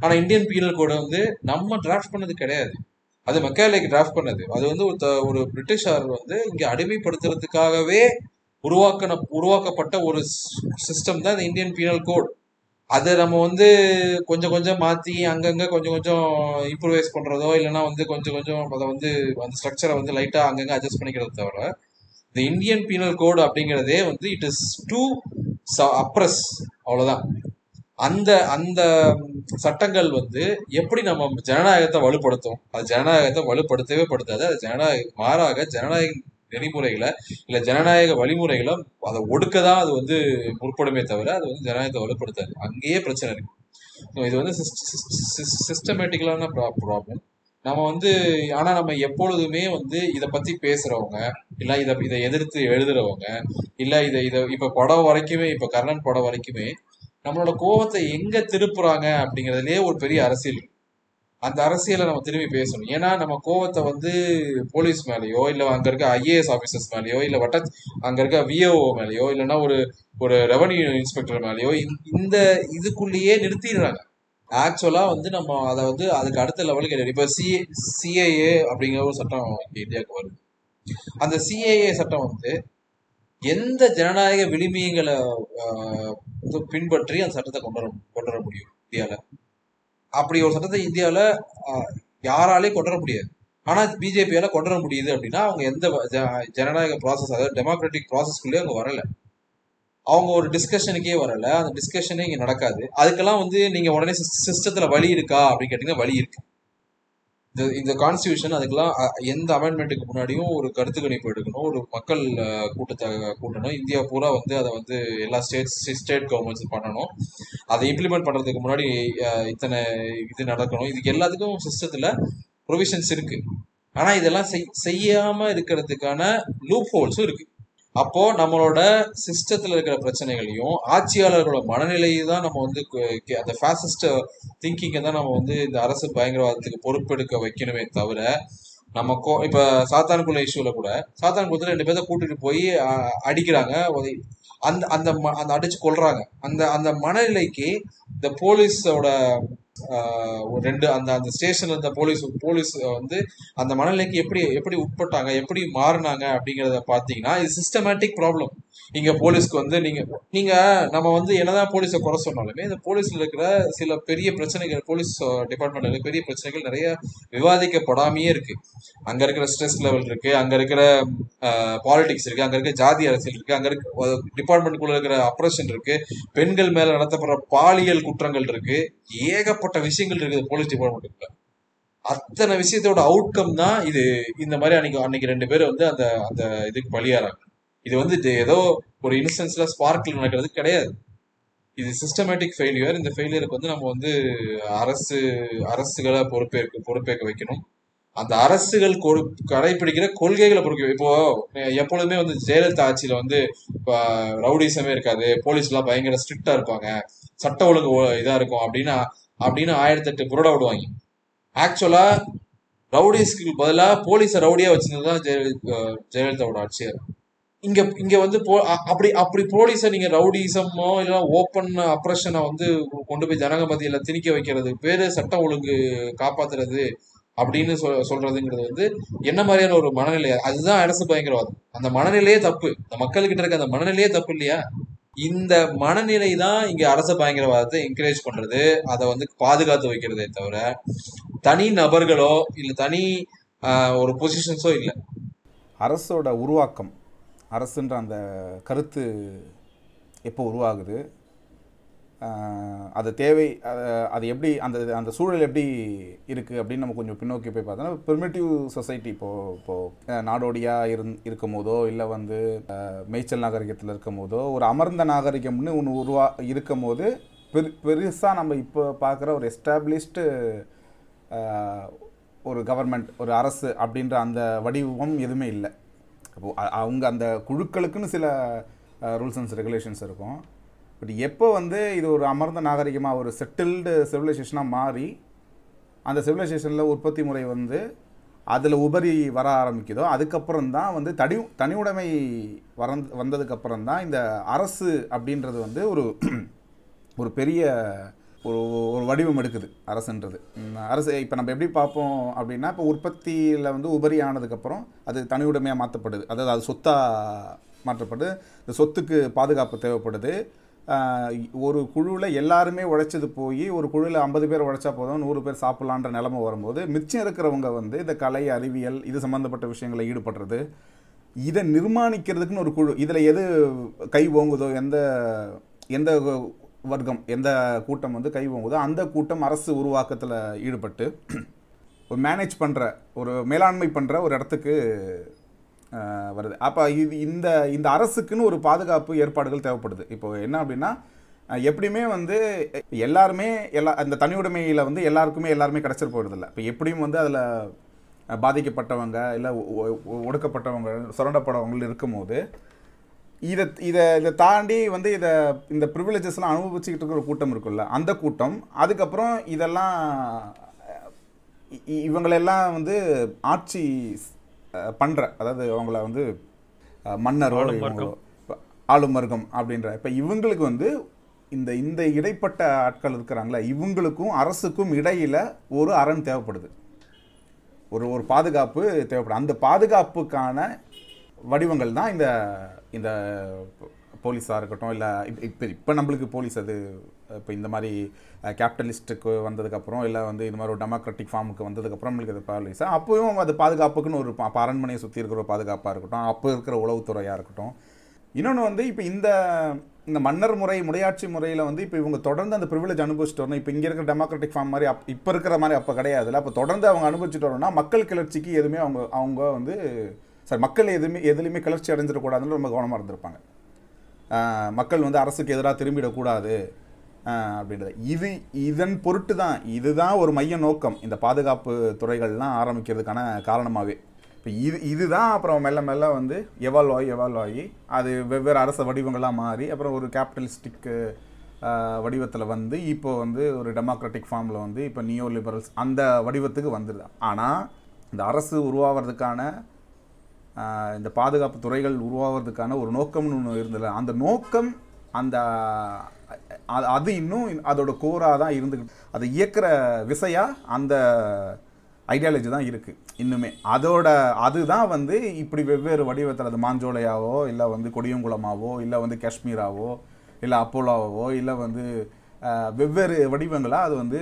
ஆனா இந்தியன் பீனல் கோடை வந்து நம்ம டிராஃப்ட் பண்ணது கிடையாது. அது மெக்காலேக்கு டிராஃப்ட் பண்ணது. அது வந்து ஒரு த- ஒரு பிரிட்டிஷார் வந்து இங்க அடிமைப்படுத்துறதுக்காகவே உருவாக்கின உருவாக்கப்பட்ட ஒரு சிஸ்டம் தான் இந்த இந்தியன் பீனல் கோட் அதை நம்ம வந்து கொஞ்சம் கொஞ்சம் மாற்றி அங்கங்கே கொஞ்சம் கொஞ்சம் இம்ப்ரூவைஸ் பண்ணுறதோ இல்லைன்னா வந்து கொஞ்சம் கொஞ்சம் அதை வந்து அந்த ஸ்ட்ரக்சரை வந்து லைட்டாக அங்கங்கே அட்ஜஸ்ட் பண்ணிக்கிறது தவிர இந்த இந்தியன் பீனல் கோட் அப்படிங்கிறதே வந்து இட் இஸ் டூ அப்ரஸ் அவ்வளோதான் அந்த அந்த சட்டங்கள் வந்து எப்படி நம்ம ஜனநாயகத்தை வலுப்படுத்தும்? அது ஜனநாயகத்தை வலுப்படுத்தவே படுத்தாது. அது ஜனநாயக மாறாக ஜனநாயக நெறிமுறைகளை இல்லை ஜனநாயக வழிமுறைகளை அதை ஒடுக்க தான் அது வந்து முற்படுமே தவிர அது வந்து ஜனநாயகத்தை வலுப்படுத்தாது. அங்கேயே பிரச்சனை இருக்கு. இது வந்து சிஸ்டமேட்டிக்கலான ப்ராப்ளம் நம்ம வந்து ஆனா நம்ம எப்பொழுதுமே வந்து இதை பத்தி பேசுறவங்க இல்ல இதை இதை எதிர்த்து எழுதுறவங்க இல்ல இதை இதை இப்ப படம் வரைக்குமே இப்ப கர்ணன் படம் வரைக்குமே நம்மளோட கோவத்தை எங்க திருப்புறாங்க அப்படிங்கறதுலயே ஒரு பெரிய அரசியல் இருக்கு. அந்த அரசியலை நம்ம திரும்பி பேசணும். ஏன்னா நம்ம கோவத்தை வந்து போலீஸ் மேலேயோ இல்லை அங்கே இருக்க ஐஏஎஸ் ஆஃபீஸர்ஸ் மேலேயோ இல்லை வட்ட அங்கே இருக்க விஏஓ மேலேயோ இல்லைன்னா ஒரு ஒரு ரெவன்யூ இன்ஸ்பெக்டர் மேலேயோ இந்த இந்த இதுக்குள்ளேயே நிறுத்திடுறாங்க. ஆக்சுவலாக வந்து நம்ம அதை வந்து அதுக்கு அடுத்த லெவலுக்கு எடுக்கணும். இப்ப சி சிஏஏ அப்படிங்கிற ஒரு சட்டம் இந்தியாவுக்கு வருது. அந்த சிஏஏ சட்டம் வந்து எந்த ஜனநாயக விளிமியங்களை வந்து பின்பற்றி அந்த சட்டத்தை கொண்டு வர கொண்டு வர முடியும் இந்தியாவில் அப்படி ஒரு சட்டத்தை இந்தியாவில் ஆஹ், யாராலையும் கொண்டு வர முடியாது. ஆனால் பிஜேபியால் கொண்டு வர முடியுது அப்படின்னா அவங்க எந்த வ- ஜ- ஜனநாயக ப்ராசஸ் அதாவது டெமோக்ராட்டிக் ப்ராசஸ்க்குள்ளேயே அவங்க வரல. அவங்க ஒரு டிஸ்கஷனுக்கே வரல. அந்த டிஸ்கஷனே இங்கே நடக்காது. அதுக்கெல்லாம் வந்து நீங்கள் உடனே சிஸ்டத்தில் வழி இருக்கா அப்படின்னு கேட்டிங்கன்னா வழி இருக்கு. இந்த இந்த கான்ஸ்டியூஷன் அதுக்கெல்லாம் அ, எந்த அமெண்ட்மெண்ட்டுக்கு முன்னாடியும் ஒரு கருத்து கணிப்பு எடுக்கணும் ஒரு மக்கள் கூட்டத்தை கூட்டணும். இந்தியா பூரா வந்து அதை வந்து எல்லா ஸ்டேட்ஸ் ஸ்டேட் கவர்மெண்ட்ஸ் பண்ணணும். அதை இம்ப்ளிமெண்ட் பண்ணுறதுக்கு முன்னாடி இத்தனை இது நடக்கணும். இதுக்கு எல்லாத்துக்கும் சிஸ்டத்தில் ப்ரொவிஷன்ஸ் இருக்குது ஆனால் இதெல்லாம் செய்- செய்யாமல் இருக்கிறதுக்கான லூப் ஹோல்ஸும் இருக்குது அப்போ நம்மளோட சிஸ்டத்துல இருக்கிற பிரச்சனைகளையும் ஆட்சியாளர்களோட மனநிலையை தான் நம்ம வந்து அந்த ஃபேசிஸ்ட திங்கிங்கை தான் நம்ம வந்து இந்த அரசு பயங்கரவாதத்துக்கு பொறுப்பெடுக்க வைக்கணுமே தவிர நம்ம கோ இப்ப சாத்தான்குள்ள இஷ்யூல கூட சாத்தான்குளத்துல ரெண்டு பேர்த்த கூட்டிட்டு போய் அடிக்கிறாங்க. அந்த அந்த ம- அந்த அடிச்சு கொள்றாங்க அந்த அந்த மனநிலைக்கு இந்த போலீஸோட ஒரு ரெண்டு அந்த அந்த ஸ்டேஷன்ல இருந்த போலீஸ் போலீஸ் வந்து அந்த மனநிலைக்கு எப்படி எப்படி உட்பட்டாங்க எப்படி மாறினாங்க அப்படிங்கிறத பாத்தீங்கன்னா இது சிஸ்டமேட்டிக் ப்ராப்ளம் இங்க போலீஸ்க்கு வந்து நீங்க நீங்க நம்ம வந்து என்னதான் போலீஸை குறை சொன்னாலுமே இந்த போலீஸ்ல இருக்கிற சில பெரிய பிரச்சனைகள் போலீஸ் டிபார்ட்மெண்ட்ல பெரிய பிரச்சனைகள் நிறைய விவாதிக்கப்படாமையே இருக்கு. அங்க இருக்கிற ஸ்ட்ரெஸ் லெவல் இருக்கு அங்க இருக்கிற பாலிடிக்ஸ் இருக்கு அங்க இருக்க ஜாதி அரசியல் இருக்கு அங்க இருக்க டிபார்ட்மெண்ட்குள்ள இருக்கிற அப்ரேஷன் இருக்கு பெண்கள் மேல நடத்தப்படுற பாலியல் குற்றங்கள் இருக்கு ஏகப்பட்ட விஷயங்கள் இருக்குது போலீஸ் டிபார்ட்மெண்ட்டுக்குள்ள அத்தனை விஷயத்தோட அவுட்கம் தான் இது. இந்த மாதிரி அன்னைக்கு அன்னைக்கு ரெண்டு பேர் வந்து அந்த அந்த இதுக்கு பலியாறாங்க. இது வந்து ஏதோ ஒரு இன்ஸ்டன்ஸ்ல ஸ்பார்க்கில் நடக்கிறது கிடையாது. இது சிஸ்டமேட்டிக் ஃபெயிலியர் இந்த ஃபெயிலியருக்கு வந்து நம்ம வந்து அரசு அரசுகளை பொறுப்பேற்க பொறுப்பேற்க வைக்கணும். அந்த அரசுகள் கடைபிடிக்கிற கொள்கைகளை பொறுக்க இப்போ எப்பொழுதுமே வந்து ஜெயலலிதா ஆட்சியில வந்து ரவுடிசமே இருக்காது போலீஸ் எல்லாம் பயங்கர ஸ்ட்ரிக்டா இருப்பாங்க. சட்ட ஒழுங்கு இதா இருக்கும் அப்படின்னா அப்படின்னு ஆயிரத்தி எட்டு புரோட விடுவாங்க. ஆக்சுவலா ரவுடிஸ்க்கு பதிலாக போலீஸை ரவுடியா வச்சிருந்தது தான் ஜெயலலிதா ஜெயலலிதாவோட ஆட்சியர் இங்க இங்க வந்து போ அ- அப்படி அப்படி போலீஸை நீங்க ரவுடிசமோ இல்லைன்னா ஓப்பன் அப்ரஷனை வந்து கொண்டு போய் ஜனங்க மத்தியில திணிக்க வைக்கிறது பேரு சட்டம் ஒழுங்கு காப்பாத்துறது அப்படின்னு சொல் சொல்றதுங்கிறது வந்து என்ன மாதிரியான ஒரு மனநிலை? அதுதான் அரசு பயங்கரவாதம். அந்த மனநிலையே தப்பு. இந்த மக்கள்கிட்ட இருக்க அந்த மனநிலையே தப்பு இல்லையா? இந்த மனநிலை தான் இங்க அரச பயங்கரவாதத்தை என்கரேஜ் பண்றது அதை வந்து பாதுகாத்து வைக்கிறதே தவிர தனி நபர்களோ இல்லை தனி ஒரு பொசிஷன்ஸோ இல்லை. அரசோட உருவாக்கம். அரசுன்ற அந்த கருத்து எப்போ உருவாகுது? அது தேவை அது எப்படி அந்த அந்த சூழல் எப்படி இருக்குது அப்படின்னு நம்ம கொஞ்சம் பின்னோக்கி போய் பார்த்தோம்னா ப்ரிமிட்டிவ் சொசைட்டி இப்போது இப்போது நாடோடியாக இருந் இருக்கும் போதோ இல்லை வந்து மேய்ச்சல் நாகரிகத்தில் இருக்கும் போதோ ஒரு அமர்ந்த நாகரிகம்னு ஒன்று உருவா இருக்கும் போது பெரு பெருசாக நம்ம இப்போ பார்க்குற ஒரு எஸ்டாப்ளிஷ்டு ஒரு கவர்மெண்ட் ஒரு அரசு அப்படின்ற அந்த வடிவம் எதுவுமே இல்லை. அப்போ அவங்க அந்த குழுக்களுக்குன்னு சில ரூல்ஸ் அண்ட் ரெகுலேஷன்ஸ் இருக்கும். பட் எப்போ வந்து இது ஒரு அமர்ந்த நாகரிகமாக ஒரு செட்டில்டு சிவிலைசேஷனாக மாறி அந்த சிவிலைசேஷனில் உற்பத்தி முறை வந்து அதில் உபரி வர ஆரம்பிக்குதோ அதுக்கப்புறம் தான் வந்து தனி தனி உடைமை வரந் வந்ததுக்கப்புறம் தான் இந்த அரசு அப்படின்றது வந்து ஒரு ஒரு பெரிய ஒரு ஒரு வடிவம் எடுக்குது அரசுன்றது. அரசு இப்போ நம்ம எப்படி பார்ப்போம் அப்படின்னா இப்போ உற்பத்தியில் வந்து உபரி ஆனதுக்கப்புறம் அது தனி உடைமையாக மாற்றப்படுது அதாவது அது சொத்தாக மாற்றப்படுது. இந்த சொத்துக்கு பாதுகாப்பு தேவைப்படுது. ஒரு குழுவில் எல்லாருமே உழைச்சது போய் ஒரு குழுவில் ஐம்பது பேர் உழைச்சா போதும் நூறு பேர் சாப்பிட்லான்ற நிலமை வரும்போது மிச்சம் இருக்கிறவங்க வந்து இந்த கலை அறிவியல் இது சம்மந்தப்பட்ட விஷயங்களில் ஈடுபடுறது. இதை நிர்மாணிக்கிறதுக்குன்னு ஒரு குழு இதில் எது கை ஓங்குதோ எந்த எந்த வர்க்கம் எந்த கூட்டம் வந்து கை வாங்குதோ அந்த கூட்டம் அரசு உருவாக்கத்தில் ஈடுபட்டு ஒரு மேனேஜ் பண்ணுற ஒரு மேலாண்மை பண்ணுற ஒரு இடத்துக்கு வருது. அப்போ இது இந்த இந்த அரசுக்குன்னு ஒரு பாதுகாப்பு ஏற்பாடுகள் தேவைப்படுது. இப்போ என்ன அப்படின்னா எப்படியுமே வந்து எல்லாருமே எல்லா அந்த தனியுடைமையில் வந்து எல்லாருக்குமே எல்லாருமே கிடச்சிட்டு போயிடுதில்ல இப்போ எப்படியும் வந்து அதில் பாதிக்கப்பட்டவங்க இல்லை ஒடுக்கப்பட்டவங்க சுரண்டப்படவங்க இருக்கும்போது இதை இதை இதை தாண்டி வந்து இதை இந்த ப்ரிவிலேஜஸ்லாம் அனுபவிச்சுக்கிட்டு இருக்கிற ஒரு கூட்டம் இருக்குல்ல அந்த கூட்டம் அதுக்கப்புறம் இதெல்லாம் இவங்களெல்லாம் வந்து ஆட்சி பண்ற அதாவது அவங்கள வந்து மன்னரோ ஆளும் வர்க்கம். அப்படின்ற இப்போ இவங்களுக்கு வந்து இந்த இந்த இடைப்பட்ட ஆட்கள் இருக்கிறாங்களே இவங்களுக்கும் அரசுக்கும் இடையில ஒரு அரண் தேவைப்படுது. ஒரு ஒரு பாதுகாப்பு தேவைப்படும் அந்த பாதுகாப்புக்கான வடிவங்கள் தான் இந்த இந்த போலீஸாக இருக்கட்டும் இல்லை இப்போ இப்போ நம்மளுக்கு போலீஸ் அது இப்போ இந்த மாதிரி கேபிட்டலிஸ்ட்டுக்கு வந்ததுக்கப்புறம் இல்லை வந்து இந்த மாதிரி ஒரு டெமோக்ராட்டிக் ஃபார்முக்கு வந்ததுக்கப்புறம் நம்மளுக்கு அது போலீஸா அப்போயும் அது பாதுகாப்புக்குன்னு ஒரு அரண்மனையை சுற்றி இருக்கிற ஒரு பாதுகாப்பாக இருக்கட்டும் அப்போ இருக்கிற உளவுத்துறையாக இருக்கட்டும். இன்னொன்று வந்து இப்போ இந்த இந்த மன்னர் முறை முறையாட்சி முறையில் வந்து இப்போ இவங்க தொடர்ந்து அந்த ப்ரிவிலேஜ் அனுபவிச்சுட்டு வரணும். இப்போ இங்கே இருக்கிற டெமோக்ராட்டிக் ஃபார்ம் மாதிரி அப் இப்போ இருக்கிற மாதிரி அப்போ கிடையாதுல்ல. அப்போ தொடர்ந்து அவங்க அனுபவிச்சுட்டு வரணும்னா மக்கள் கிளர்ச்சிக்கு எதுவுமே அவங்க அவங்க வந்து சார் மக்கள் எதுவுமே எதுலையுமே கிளர்ச்சி அடைஞ்சிடக்கூடாதுன்னு ரொம்ப கவனமாக இருந்திருப்பாங்க. மக்கள் வந்து அரசுக்கு எதிராக திரும்பிடக்கூடாது ஆஹ் அப்படின்றது. இது இதன் பொருட்டு தான் இதுதான் ஒரு மைய நோக்கம். இந்த பாதுகாப்பு துறைகள்லாம் ஆரம்பிக்கிறதுக்கான காரணமாகவே இப்போ இது இதுதான் அப்புறம் மெல்ல மெல்ல வந்து எவால்வ் ஆகி எவால்வ் ஆகி அது வெவ்வேறு அரச வடிவங்களாக மாறி அப்புறம் ஒரு கேபிட்டலிஸ்டிக்கு வடிவத்தில் வந்து இப்போ வந்து ஒரு டெமோக்ராட்டிக் ஃபார்மில் வந்து இப்போ நியோ லிபரல்ஸ் அந்த வடிவத்துக்கு வந்துடுது ஆனால் இந்த அரசு உருவாகிறதுக்கான இந்த பாதுகாப்பு துறைகள் உருவாகிறதுக்கான ஒரு நோக்கம்னு ஒன்று இருந்தது அந்த நோக்கம் அந்த அது இன்னும் அதோட கோராக தான் இருந்துக்கிட்டு அதை இயக்கிற விசையாக அந்த ஐடியாலஜி தான் இருக்குது இன்னுமே. அதோட அதுதான் வந்து இப்படி வெவ்வேறு வடிவத்தில் அது மாஞ்சோலையாவோ இல்லை வந்து கொடியங்குளமாவோ இல்லை வந்து காஷ்மீராவோ இல்லை அப்போலோவோ இல்லை வந்து வெவ்வேறு வடிவங்களாக அது வந்து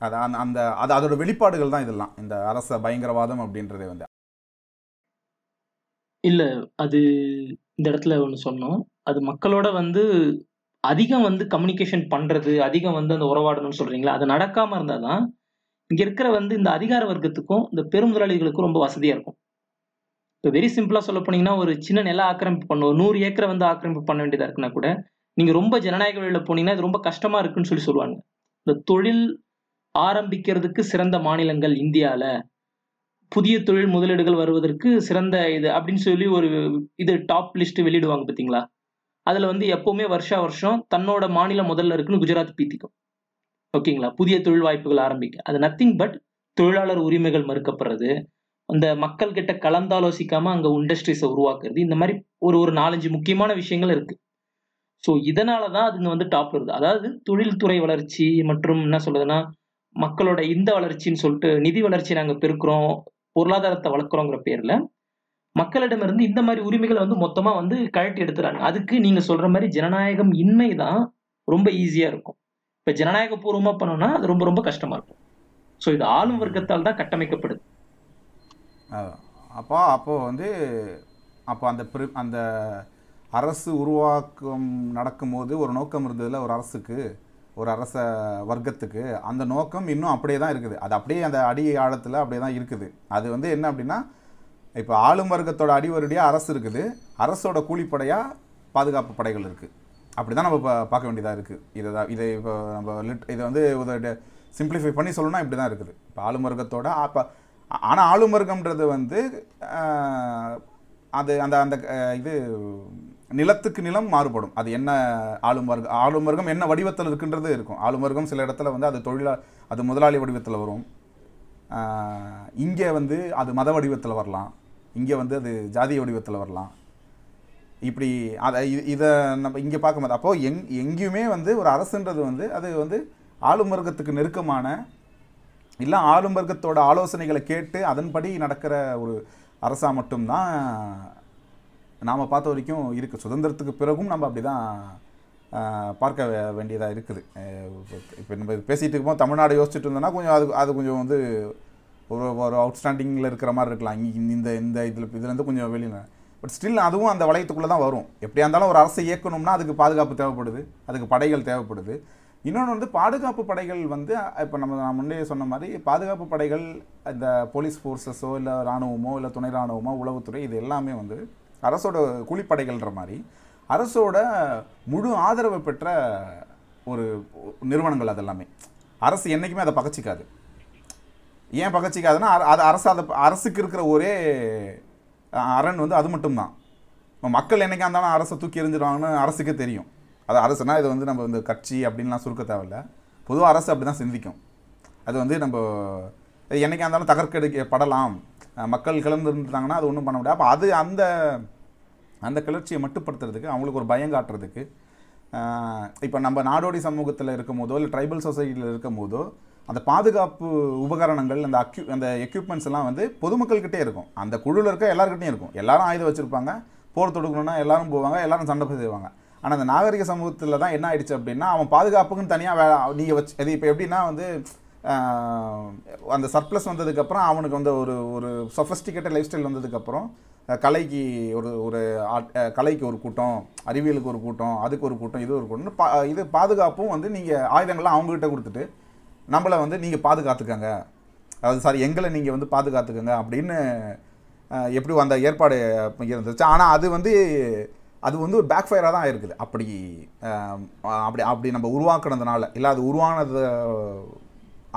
அது அந்த- அந்த அது அதோட வெளிப்பாடுகள் தான் இதெல்லாம். இந்த அரச பயங்கரவாதம் அப்படின்றதே வந்து. இல்ல அது இந்த இடத்துல ஒண்ணு சொன்னோம். அது மக்களோட வந்து அதிகம் வந்து கம்யூனிகேஷன் பண்றது அதிகம் வந்து அந்த உறவாடணும்னு சொல்கிறீங்களா அது நடக்காம இருந்தாதான் இங்க இருக்கிற வந்து இந்த அதிகார வர்க்கத்துக்கும் இந்த பெருமுதலாளிகளுக்கும் ரொம்ப வசதியா இருக்கும். இப்போ வெரி சிம்பிளா சொல்ல போனீங்கன்னா ஒரு சின்ன நில ஆக்கிரமிப்பு பண்ணணும் நூறு ஏக்கரை வந்து ஆக்கிரமிப்பு பண்ண வேண்டியதா இருக்குன்னா கூட நீங்க ரொம்ப ஜனநாயக வழியில போனீங்கன்னா இது ரொம்ப கஷ்டமா இருக்குன்னு சொல்லி சொல்லுவாங்க. இந்த தொழில் ஆரம்பிக்கிறதுக்கு சிறந்த மாநிலங்கள் இந்தியால புதிய தொழில் முதலீடுகள் வருவதற்கு சிறந்த இது அப்படின்னு சொல்லி ஒரு இது டாப் லிஸ்ட் வெளியிடுவாங்க பார்த்தீங்களா? அதில் வந்து எப்போவுமே வருஷா வருஷம் தன்னோட மாநிலம் முதல்ல இருக்குன்னு குஜராத் பீத்திக்கும். ஓகேங்களா? புதிய தொழில் வாய்ப்புகள் ஆரம்பிக்க. அது நத்திங் பட் தொழிலாளர் உரிமைகள் மறுக்கப்படுறது. அந்த மக்கள் கிட்ட கலந்தாலோசிக்காம அங்கே இண்டஸ்ட்ரீஸை உருவாக்குறது. இந்த மாதிரி ஒரு ஒரு நாலஞ்சு முக்கியமான விஷயங்கள் இருக்கு. ஸோ இதனால தான் அதுங்க வந்து டாப் வருது. அதாவது தொழில்துறை வளர்ச்சி மற்றும் என்ன சொல்றதுன்னா மக்களோட இந்த வளர்ச்சின்னு சொல்லிட்டு நிதி வளர்ச்சி நாங்கள் பெருக்கிறோம். பொருளாதாரத்தை வளர்க்குறோங்கிற பேர்ல மக்களிடமிருந்து இந்த மாதிரி உரிமைகளை வந்து மொத்தமா வந்து கழட்டி எடுத்துறாங்க. அதுக்கு நீங்க சொல்ற மாதிரி ஜனநாயகம் இன்மை தான் ரொம்ப ஈஸியா இருக்கும். இப்ப ஜனநாயக பூர்வமா பண்ணோம்னா அது ரொம்ப ரொம்ப கஷ்டமா இருக்கும். ஸோ இது ஆளும் வர்க்கத்தால் தான் கட்டமைக்கப்படுது. அப்போ அப்போ வந்து அப்போ அந்த அந்த அரசு உருவாக்கம் நடக்கும்போது ஒரு நோக்கம் இருந்ததில்ல ஒரு அரசுக்கு ஒரு அரச வர்க்கத்துக்கு அந்த நோக்கம் இன்னும் அப்படியே தான் இருக்குது. அது அப்படியே அந்த அடி ஆழத்தில் அப்படியே தான் இருக்குது. அது வந்து என்ன அப்படின்னா இப்போ ஆளும் வர்க்கத்தோட அடிவருடியாக அரசு இருக்குது. அரசோட கூலிப்படையாக பாதுகாப்பு படைகள் இருக்குது அப்படி தான் நம்ம பா- பார்க்க வேண்டியதாக இருக்குது இதை தான் இதை இப்போ நம்ம லிட் இதை வந்து சிம்பிளிஃபை பண்ணி சொல்லணும்னா இப்படி தான் இருக்குது. இப்போ ஆளும் வர்க்கத்தோட அப்போ ஆனால் ஆளும் வர்க்கம்ன்றது வந்து அது அந்த அந்த இது நிலத்துக்கு நிலம் மாறுபடும். அது என்ன ஆளும் வர்க்கம் ஆளும் வர்க்கம் என்ன வடிவத்தில் இருக்குன்றது இருக்கும். ஆளும் வர்க்கம் சில இடத்துல வந்து அது தொழிலா அது முதலாளி வடிவத்தில் வரும். இங்கே வந்து அது மத வடிவத்தில் வரலாம். இங்கே வந்து அது ஜாதிய வடிவத்தில் வரலாம். இப்படி அதை இதை நம்ம இங்கே பார்க்கும்போது அப்போது எங் எங்கேயுமே வந்து ஒரு அரசுன்றது வந்து அது வந்து ஆளும் வர்க்கத்துக்கு நெருக்கமான இல்லை ஆளும் வர்க்கத்தோட ஆலோசனைகளை கேட்டு அதன்படி நடக்கிற ஒரு அரசா மட்டும்தான் நாம் பார்த்த வரைக்கும் இருக்குது சுதந்திரத்துக்கு பிறகும் நம்ம அப்படி தான் பார்க்க வேண்டியதாக இருக்குது. இப்போ நம்ம பேசிகிட்டு இருக்கும்போது தமிழ்நாடு யோசிச்சுட்டு இருந்தோம்னா கொஞ்சம் அது அது கொஞ்சம் வந்து ஒரு ஒரு அவுட்ஸ்டாண்டிங்கில் இருக்கிற மாதிரி இருக்கலாம். இங்கே இந்த இந்த இதில் இதுலேருந்து கொஞ்சம் வெளியில். பட் ஸ்டில் அதுவும் அந்த வளையத்துக்குள்ளே தான் வரும். எப்படியா இருந்தாலும் ஒரு அரசை இயக்கணும்னா அதுக்கு பாதுகாப்பு தேவைப்படுது. அதுக்கு படைகள் தேவைப்படுது. இன்னொன்று வந்து பாதுகாப்பு படைகள் வந்து இப்போ நம்ம நான் முன்னே சொன்ன மாதிரி பாதுகாப்பு படைகள் இந்த போலீஸ் ஃபோர்ஸஸோ இல்லை இராணுவமோ இல்லை துணை இராணுவமோ உளவுத்துறை இது எல்லாமே வந்து அரசோட கூலிப்படைகள்ன்ற மாதிரி அரசோட முழு ஆதரவு பெற்ற ஒரு நிறுவனங்கள் அதெல்லாமே. அரசு என்றைக்குமே அதை பகச்சிக்காது. ஏன் பகச்சிக்காதுன்னா அது அரசு அதை அரசுக்கு இருக்கிற ஒரே அரண் வந்து அது மட்டும்தான். இப்ப மக்கள் என்றைக்கா இருந்தாலும் அரசை தூக்கி எறிஞ்சிடுவாங்கன்னு அரசுக்கே தெரியும். அது அரசுனா இது வந்து நம்ம இந்த கட்சி அப்படின்லாம் சுருக்க தேவையில்ல. பொதுவாக அரசு அப்படி தான் சிந்திக்கும். அது வந்து நம்ம என்றைக்கா என்னைக்கா இருந்தாலும் தகர்க்கெடுக்க மக்கள் அஹ், மக்கள் அது ஒன்றும் பண்ண முடியாது. அப்போ அது அந்த அந்த கிளர்ச்சியை மட்டுப்படுத்துறதுக்கு அவங்களுக்கு ஒரு பயம் காட்டுறதுக்கு இப்போ நம்ம நாடோடி சமூகத்தில் இருக்கும் போதோ இல்லை ட்ரைபல் சொசைட்டியில் இருக்கும் போதோ அந்த பாதுகாப்பு உபகரணங்கள் அந்த அக்யூ அந்த எக்யூப்மெண்ட்ஸ் எல்லாம் வந்து பொதுமக்கள்கிட்டே இருக்கும். அந்த குழுவில் இருக்க எல்லாருக்கிட்டையும் இருக்கும். எல்லாரும் ஆயுதம் வச்சுருப்பாங்க. போர் தொடுக்கணும்னா எல்லாரும் போவாங்க எல்லாரும் சண்டை போய் செய்வாங்க. ஆனால் அந்த நாகரிக சமூகத்தில் தான் என்ன ஆயிடுச்சு அப்படின்னா அவன் பாதுகாப்புக்குன்னு தனியாக வே நீங்கள் வச்சு அது இப்போ எப்படின்னா வந்து அந்த சர்ப்ளஸ் வந்ததுக்கப்புறம் அவனுக்கு வந்து ஒரு ஒரு சொஃபஸ்டிகேட்டட் லைஃப் ஸ்டைல் வந்ததுக்கப்புறம் கலைக்கு ஒரு ஒரு கலைக்கு ஒரு கூட்டம் அறிவியலுக்கு ஒரு கூட்டம் அதுக்கு ஒரு கூட்டம் இது ஒரு கூட்டம். பா இது பாதுகாப்பும் வந்து நீங்கள் ஆயுதங்கள்லாம் அவங்ககிட்ட கொடுத்துட்டு நம்மளை வந்து நீங்கள் பாதுகாத்துக்கங்க. அதாவது சாரி எங்களை நீங்கள் வந்து பாதுகாத்துக்கங்க அப்படின்னு எப்படி அந்த ஏற்பாடு இருந்துச்சு. ஆனால் அது வந்து அது வந்து ஒரு பேக் ஃபயராக தான் இருக்குது. அப்படி அப்படி அப்படி நம்ம உருவாக்குனதுனால இல்லை அது உருவானது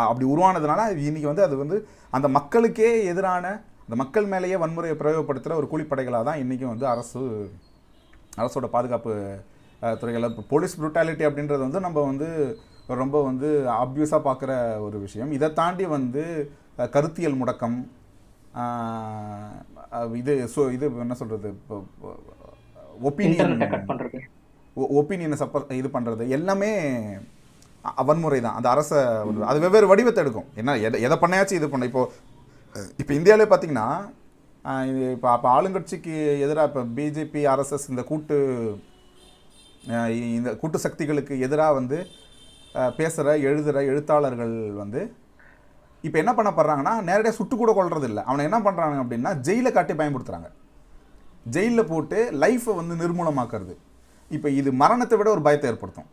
அப்படி உருவானதுனால அது இன்னைக்கு வந்து அது வந்து அந்த மக்களுக்கே எதிரான அந்த மக்கள் மேலேயே வன்முறையை பிரயோகப்படுத்துகிற ஒரு கூலிப்படைகளாக தான் இன்றைக்கும் வந்து அரசு அரசோட பாதுகாப்பு அஹ், துறைகள். இப்போ போலீஸ் ப்ரூட்டாலிட்டி அப்படின்றது வந்து நம்ம வந்து ரொம்ப வந்து அப்யூஸாக பார்க்குற ஒரு விஷயம். இதை தாண்டி வந்து கருத்தியல் முடக்கம் இது ஸோ இது என்ன சொல்கிறது ஒப்பீனியன் ஒப்பீனியனை சப்ப இது பண்ணுறது எல்லாமே வன்முறை தான் அந்த அரசை அது வெவ்வேறு வடிவத்தை எடுக்கும். என்ன எதை எதை பண்ணாச்சும் இது பண்ண இப்போ இப்போ இந்தியாவிலே பார்த்தீங்கன்னா இது இப்போ அப்போ ஆளுங்கட்சிக்கு எதிராக இப்போ பிஜேபி ஆர்எஸ்எஸ் இந்த கூட்டு இந்த கூட்டு சக்திகளுக்கு எதிராக வந்து பேசுகிற எழுதுகிற எழுத்தாளர்கள் வந்து இப்போ என்ன பண்ண போடுறாங்கன்னா நேரடியாக சுட்டு கூட கொள்றது இல்லை அவனை என்ன பண்ணுறாங்க அப்படின்னா ஜெயிலை காட்டி பயன்படுத்துகிறாங்க ஜெயிலில் போட்டு லைஃப்பை வந்து நிர்மூலமாக்குறது. இப்போ இது மரணத்தை விட ஒரு பயத்தை ஏற்படுத்தும்.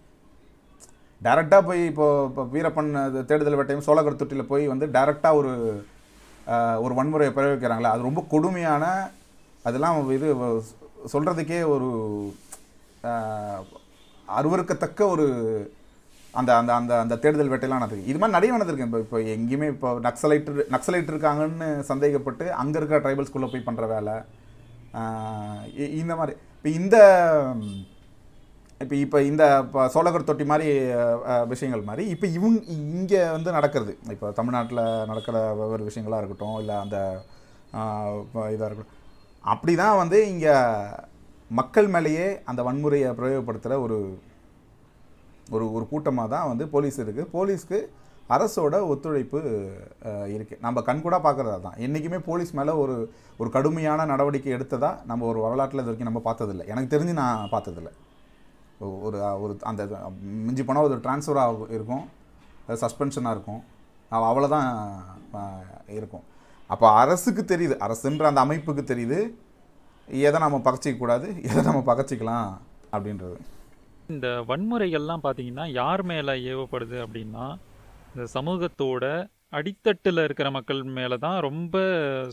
டேரெக்டாக போய் இப்போது இப்போ வீரப்பன் அது தேடுதல் வேட்டையும் சோழகர் தொட்டியில் போய் வந்து டேரெக்டாக ஒரு ஒரு வன்முறையை பிரயோகிக்கிறாங்களே அது ரொம்ப கொடுமையான அதெல்லாம் இது சொல்கிறதுக்கே ஒரு அருவறுக்கத்தக்க அருவருக்கத்தக்க ஒரு அந்த அந்த அந்த அந்த தேடுதல் வேட்டையெல்லாம் நடக்குது இது மாதிரி நிறைய நடந்திருக்கு. இப்போ இப்போ எங்கேயுமே இப்போ நக்சலைட் நக்சலைட் இருக்காங்கன்னு சந்தேகப்பட்டு அங்கே இருக்கிற ட்ரைபல்ஸ்குள்ளே போய் பண்ணுற வேலை. இ- இந்த மாதிரி. இப்போ இந்த இப்போ இப்போ இந்த இப்போ சோழகர் தொட்டி மாதிரி விஷயங்கள் மாதிரி இப்போ இவங்க இங்கே வந்து நடக்கிறது. இப்போ தமிழ்நாட்டில் நடக்கிற வெவ்வேறு விஷயங்களாக இருக்கட்டும் இல்லை அந்த இதாக இருக்கட்டும். அப்படி தான் வந்து இங்கே மக்கள் மேலேயே அந்த வன்முறையை பிரயோகப்படுத்துகிற ஒரு ஒரு ஒரு கூட்டமாக தான் வந்து போலீஸ் இருக்குது போலீஸ்க்கு அரசோட ஒத்துழைப்பு இருக்குது நம்ம கண்கூடாக பார்க்குறதா தான் என்றைக்குமே போலீஸ் மேலே ஒரு ஒரு கடுமையான நடவடிக்கை எடுத்ததாக நம்ம ஒரு வரலாற்றில் இது வரைக்கும் நம்ம பார்த்ததில்ல. எனக்கு தெரிஞ்சு நான் பார்த்ததில்ல. ஒரு ஒரு அந்த மிஞ்சி போனால் ஒரு ட்ரான்ஸ்ஃபராக இருக்கும். சஸ்பென்ஷனாக இருக்கும். அவ்வளோதான் இருக்கும். அப்போ அரசுக்கு தெரியுது. அரசுன்ற அந்த அமைப்புக்கு தெரியுது. எதை நம்ம பகச்சிக்கக்கூடாது எதை நம்ம பகச்சிக்கலாம் அப்படின்றது. இந்த வன்முறைகள்லாம் பார்த்தீங்கன்னா யார் மேலே ஏவப்படுது அப்படின்னா இந்த சமூகத்தோட அடித்தட்டில் இருக்கிற மக்கள் மேலே தான் ரொம்ப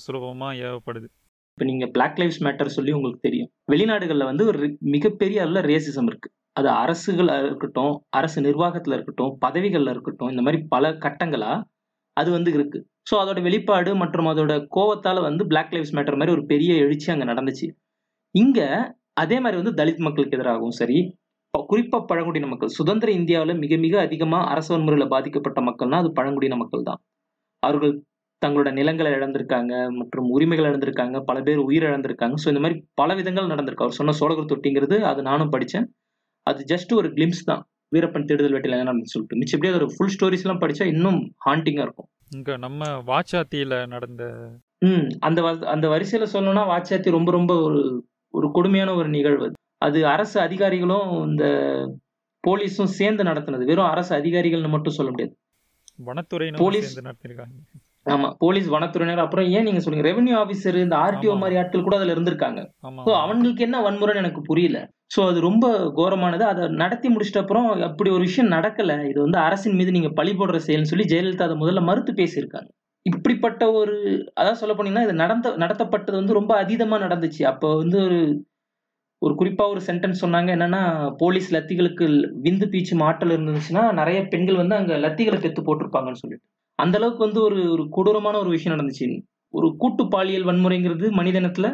சுலபமாக ஏவப்படுது. இப்போ நீங்கள் பிளாக் லைவ்ஸ் மேட்டர் சொல்லி உங்களுக்கு தெரியும். வெளிநாடுகளில் வந்து ஒரு ரி- மிகப்பெரிய அளவில் ரேசிசம் இருக்குது அது அரசுகளாக இருக்கட்டும் அரசு நிர்வாகத்தில் இருக்கட்டும் பதவிகளில் இருக்கட்டும் இந்த மாதிரி பல கட்டங்களாக அது வந்து இருக்குது ஸோ அதோட வெளிப்பாடு மற்றும் அதோட கோவத்தால் வந்து பிளாக் லைவ்ஸ் மேட்டர் மாதிரி ஒரு பெரிய எழுச்சி அங்கே நடந்துச்சு. இங்கே அதே மாதிரி வந்து தலித் மக்களுக்கு எதிராகவும் சரி இப்போ குறிப்பாக பழங்குடியின மக்கள் சுதந்திர இந்தியாவில் மிக மிக அதிகமாக அரசு வன்முறையில் பாதிக்கப்பட்ட மக்கள்னா அது பழங்குடியின மக்கள் தான் அவர்கள் தங்களோட நிலங்களை இழந்திருக்காங்க மற்றும் உரிமைகள் இழந்திருக்காங்க பல பேர் உயிர் இழந்திருக்காங்க. ஸோ இந்த மாதிரி பல விதங்கள் நடந்திருக்கு. அவர் சொன்ன சோழகர் தொட்டிங்கிறது அது நானும் படித்தேன் அது ஜஸ்ட் ஒரு கிளிம்ஸ் தான். வீரப்பன் தேடுதல் வேட்டையில் என்ன சொல்லிட்டு. மிச்சம் எப்படியே ஒரு ஃபுல் ஸ்டோரிஸ்லாம் படிச்சா இன்னும் ஹாண்டிங்காக இருக்கும். இங்கே நம்ம வாச்சாத்தியில் நடந்த ம் அந்த அந்த வரிசையில சொல்லணும்னா வாச்சாத்தி ரொம்ப ரொம்ப ஒரு ஒரு கொடுமையான ஒரு நிகழ்வு. அது. அரசு அதிகாரிகளும் இந்த போலீஸும் சேர்ந்து நடத்தினது. வெறும் அரசு அதிகாரிகள்னு மட்டும் சொல்ல முடியாது. வனத்துறையினரும் போலீஸ்- நடத்திருக்காங்க ஆமா போலீஸ் வனத்துறையினர் அப்புறம் ஏன் நீங்க சொல்லுங்க ரெவென்யூ ஆபீசர் இந்த ஆர்டிஓ. மாதிரி ஆட்கள் கூட அதுல இருந்திருக்காங்க. ஸோ அவங்களுக்கு என்ன வன்முறைன்னு எனக்கு புரியல. ஸோ அது ரொம்ப கோரமானது. அதை நடத்தி முடிச்சிட்ட அப்புறம் அப்படி ஒரு விஷயம் நடக்கல. இது வந்து அரசின் மீது நீங்க பழி போடுற செயல்னு சொல்லி ஜெயலலிதா அதை முதல்ல மறுத்து பேசியிருக்காங்க. இப்படிப்பட்ட ஒரு அதான் சொல்ல போனீங்கன்னா இது நடந்த நடத்தப்பட்டது வந்து ரொம்ப அதீதமா நடந்துச்சு. அப்போ வந்து ஒரு ஒரு குறிப்பா ஒரு சென்டென்ஸ் சொன்னாங்க. என்னன்னா போலீஸ் லத்திகளுக்கு விந்து பீச்சு மாற்றல் இருந்துச்சுன்னா நிறைய பெண்கள் வந்து அங்க லத்திகளை பெத்து போட்டிருப்பாங்கன்னு சொல்லிட்டு. அந்த அளவுக்கு வந்து ஒரு ஒரு கொடூரமான ஒரு விஷயம் நடந்துச்சு. ஒரு கூட்டு பாலியல் வன்முறைங்கிறது மனிதனத்துல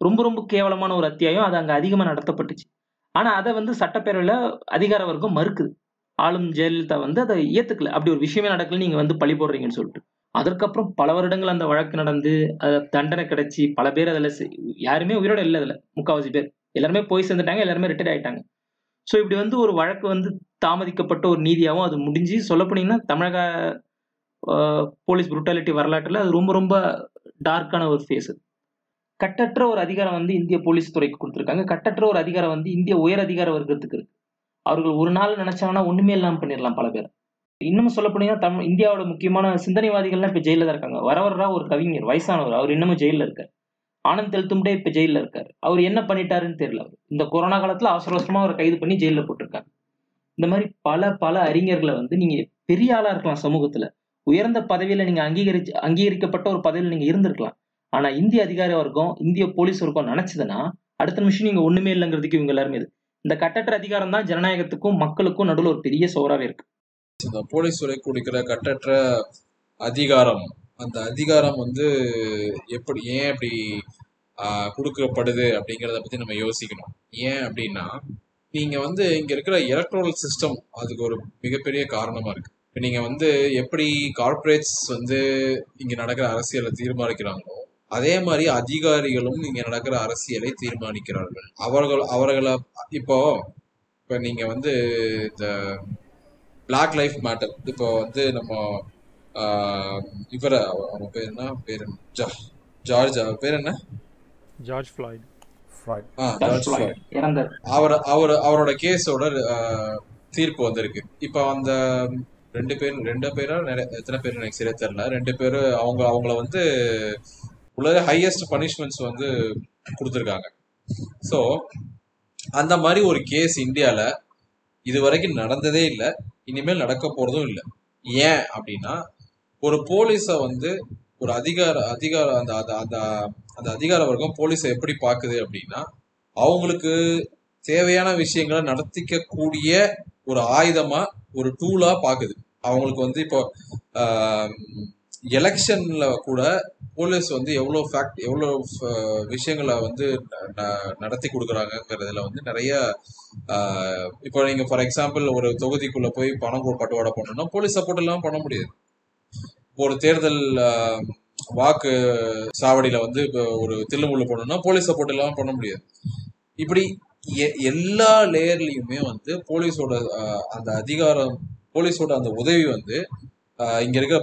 ரொம்ப ரொம்ப கேவலமான ஒரு அத்தியாயம். அது அங்க அதிகமா நடத்தப்பட்டுச்சு. ஆனா அதை வந்து சட்டப்பேரவையில அதிகார வர்க்கம் மறுக்குது. ஆளும் ஜெயலலிதா வந்து அதை ஏத்துக்கல. அப்படி ஒரு விஷயமே நடக்கல நீங்க வந்து பழி போடுறீங்கன்னு சொல்லிட்டு. அதற்கப்புறம் பல வருடங்கள் அந்த வழக்கு நடந்து அதை தண்டனை கிடைச்சி பல பேர் அதில் யாருமே உயிரோட இல்லை அதில். முக்காவாசி பேர். எல்லாருமே போய் சேர்ந்துட்டாங்க எல்லாருமே ரிட்டையர் ஆயிட்டாங்க. ஸோ இப்படி வந்து ஒரு வழக்கு வந்து தாமதிக்கப்பட்ட ஒரு நீதியாகவும் அது முடிஞ்சு சொல்ல போனீங்கன்னா தமிழக போலீஸ் புரூட்டாலிட்டி வரலாற்றில் அது ரொம்ப ரொம்ப டார்க்கான ஒரு ஃபேஸ் கட்டற்ற ஒரு அதிகாரம் வந்து இந்திய போலீஸ் துறைக்கு கொடுத்துருக்காங்க. கட்டற்ற ஒரு அதிகாரம் வந்து இந்திய உயர் அதிகார வர்க்கத்துக்கு இருக்கு. அவர்கள் ஒரு நாள் நினைச்சாங்கன்னா ஒண்ணுமே இல்லாமல் பண்ணிடலாம் பல பேர். இன்னமும் சொல்ல போனீங்கன்னா தமிழ் இந்தியாவோட முக்கியமான சிந்தனைவாதிகள்லாம் இப்போ ஜெயிலில் தான் இருக்காங்க. வரவரா ஒரு கவிஞர் வயசானவர். அவர் இன்னமும் ஜெயிலில் இருக்கார். ஆனந்த் தெல்தும்டே இப்போ ஜெயிலில் இருக்கார். அவர் என்ன பண்ணிட்டாருன்னு தெரியல அவர். இந்த கொரோனா காலத்தில் அவசர அவசரமாக அவரை கைது பண்ணி ஜெயிலில் போட்டிருக்காங்க. இந்த மாதிரி பல பல அறிஞர்களை வந்து நீங்கள் பெரிய ஆளாக இருக்கலாம் சமூகத்தில். உயர்ந்த பதவியில நீங்க அங்கீகரிச்சு அங்கீகரிக்கப்பட்ட ஒரு பதவியில நீங்க இருந்திருக்கலாம். ஆனா இந்திய அதிகார வர்க்கம் இந்திய போலீஸ் வர்க்கம் நினைச்சதுன்னா அடுத்த நிமிஷம் நீங்க ஒண்ணுமே இல்லைங்கிறதுக்கு இவங்க எல்லாருமே இது. இந்த கட்டற்ற அதிகாரம் தான் ஜனநாயகத்துக்கும் மக்களுக்கும் நடுவில் ஒரு பெரிய சோறாவே இருக்கு. இந்த போலீஸ் துறை கொடுக்கிற கட்டற்ற அதிகாரம் அந்த அதிகாரம் வந்து எப்படி ஏன் அப்படி ஆஹ், கொடுக்கப்படுது அப்படிங்கிறத பத்தி நம்ம யோசிக்கணும். ஏன் அப்படின்னா நீங்க வந்து இங்க இருக்கிற எலக்ட்ரானிக் சிஸ்டம் அதுக்கு ஒரு மிகப்பெரிய காரணமா இருக்கு. இப்ப நீங்க வந்து எப்படி கார்ப்பரேட்ஸ் வந்து இங்க நடக்கிற அரசியலை தீர்மானிக்கிறாங்களோ அதே மாதிரி அதிகாரிகளும் இங்க நடக்கிற அரசியலை தீர்மானிக்கிறார்கள். அவர்கள் அவர்களை இப்போ இப்ப நீங்க வந்து இந்த பிளாக் லைஃப் மேட்டர் இப்போ வந்து நம்ம இவர அவங்க பேர் என்ன? பேர்? ஜா- ஜார்ஜ் அவர் பேர் என்ன? George Floyd. அவர் அவர் அவரோட கேஸோட தீர்ப்பு வந்திருக்கு. இப்போ அந்த ரெண்டு பேர் ரெண்டு பேரா எத்தனை பேர் எனக்கு சரியா தெரியல. ரெண்டு பேரும் அவங்க அவங்கள வந்து உலக ஹையஸ்ட் பனிஷ்மெண்ட்ஸ் வந்து கொடுத்துருக்காங்க. ஸோ அந்த மாதிரி ஒரு கேஸ் இந்தியாவில் இது வரைக்கும் நடந்ததே இல்லை. இனிமேல் நடக்க போகிறதும் இல்லை. ஏன் அப்படின்னா ஒரு போலீஸை வந்து ஒரு அதிகார அதிகார அந்த அந்த அந்த அந்த அதிகார வர்க்கம் போலீஸை எப்படி பார்க்குது அப்படின்னா அவங்களுக்கு தேவையான விஷயங்களை நடத்திக்க கூடிய ஒரு ஆயுதமா ஒரு டூலா பாக்குது. அவங்களுக்கு வந்து இப்போ எலெக்ஷன்ல கூட போலீஸ் வந்து எவ்வளோ ஃபேக்ட் எவ்வளோ விஷயங்களை வந்து ந- நடத்தி கொடுக்குறாங்கங்கிறதுல வந்து நிறைய இப்போ நீங்கள் ஃபார் எக்ஸாம்பிள் ஒரு தொகுதிக்குள்ளே போய் பணம் பட்டுவாடை பண்ணணும்னா போலீஸ் சப்போர்ட் இல்லாமல் பண்ண முடியாது. ஒரு தேர்தல் வாக்கு சாவடியில வந்து இப்போ ஒரு தில்லுமுள்ளு போடணும்னா போலீஸ் சப்போர்ட் இல்லாமல் பண்ண முடியாது. இப்படி எ- எல்லா லேயர்லயுமே வந்து போலீஸோட அந்த அதிகாரம் போலீஸோட அந்த உதவி வந்து இங்கே இங்க இருக்கிற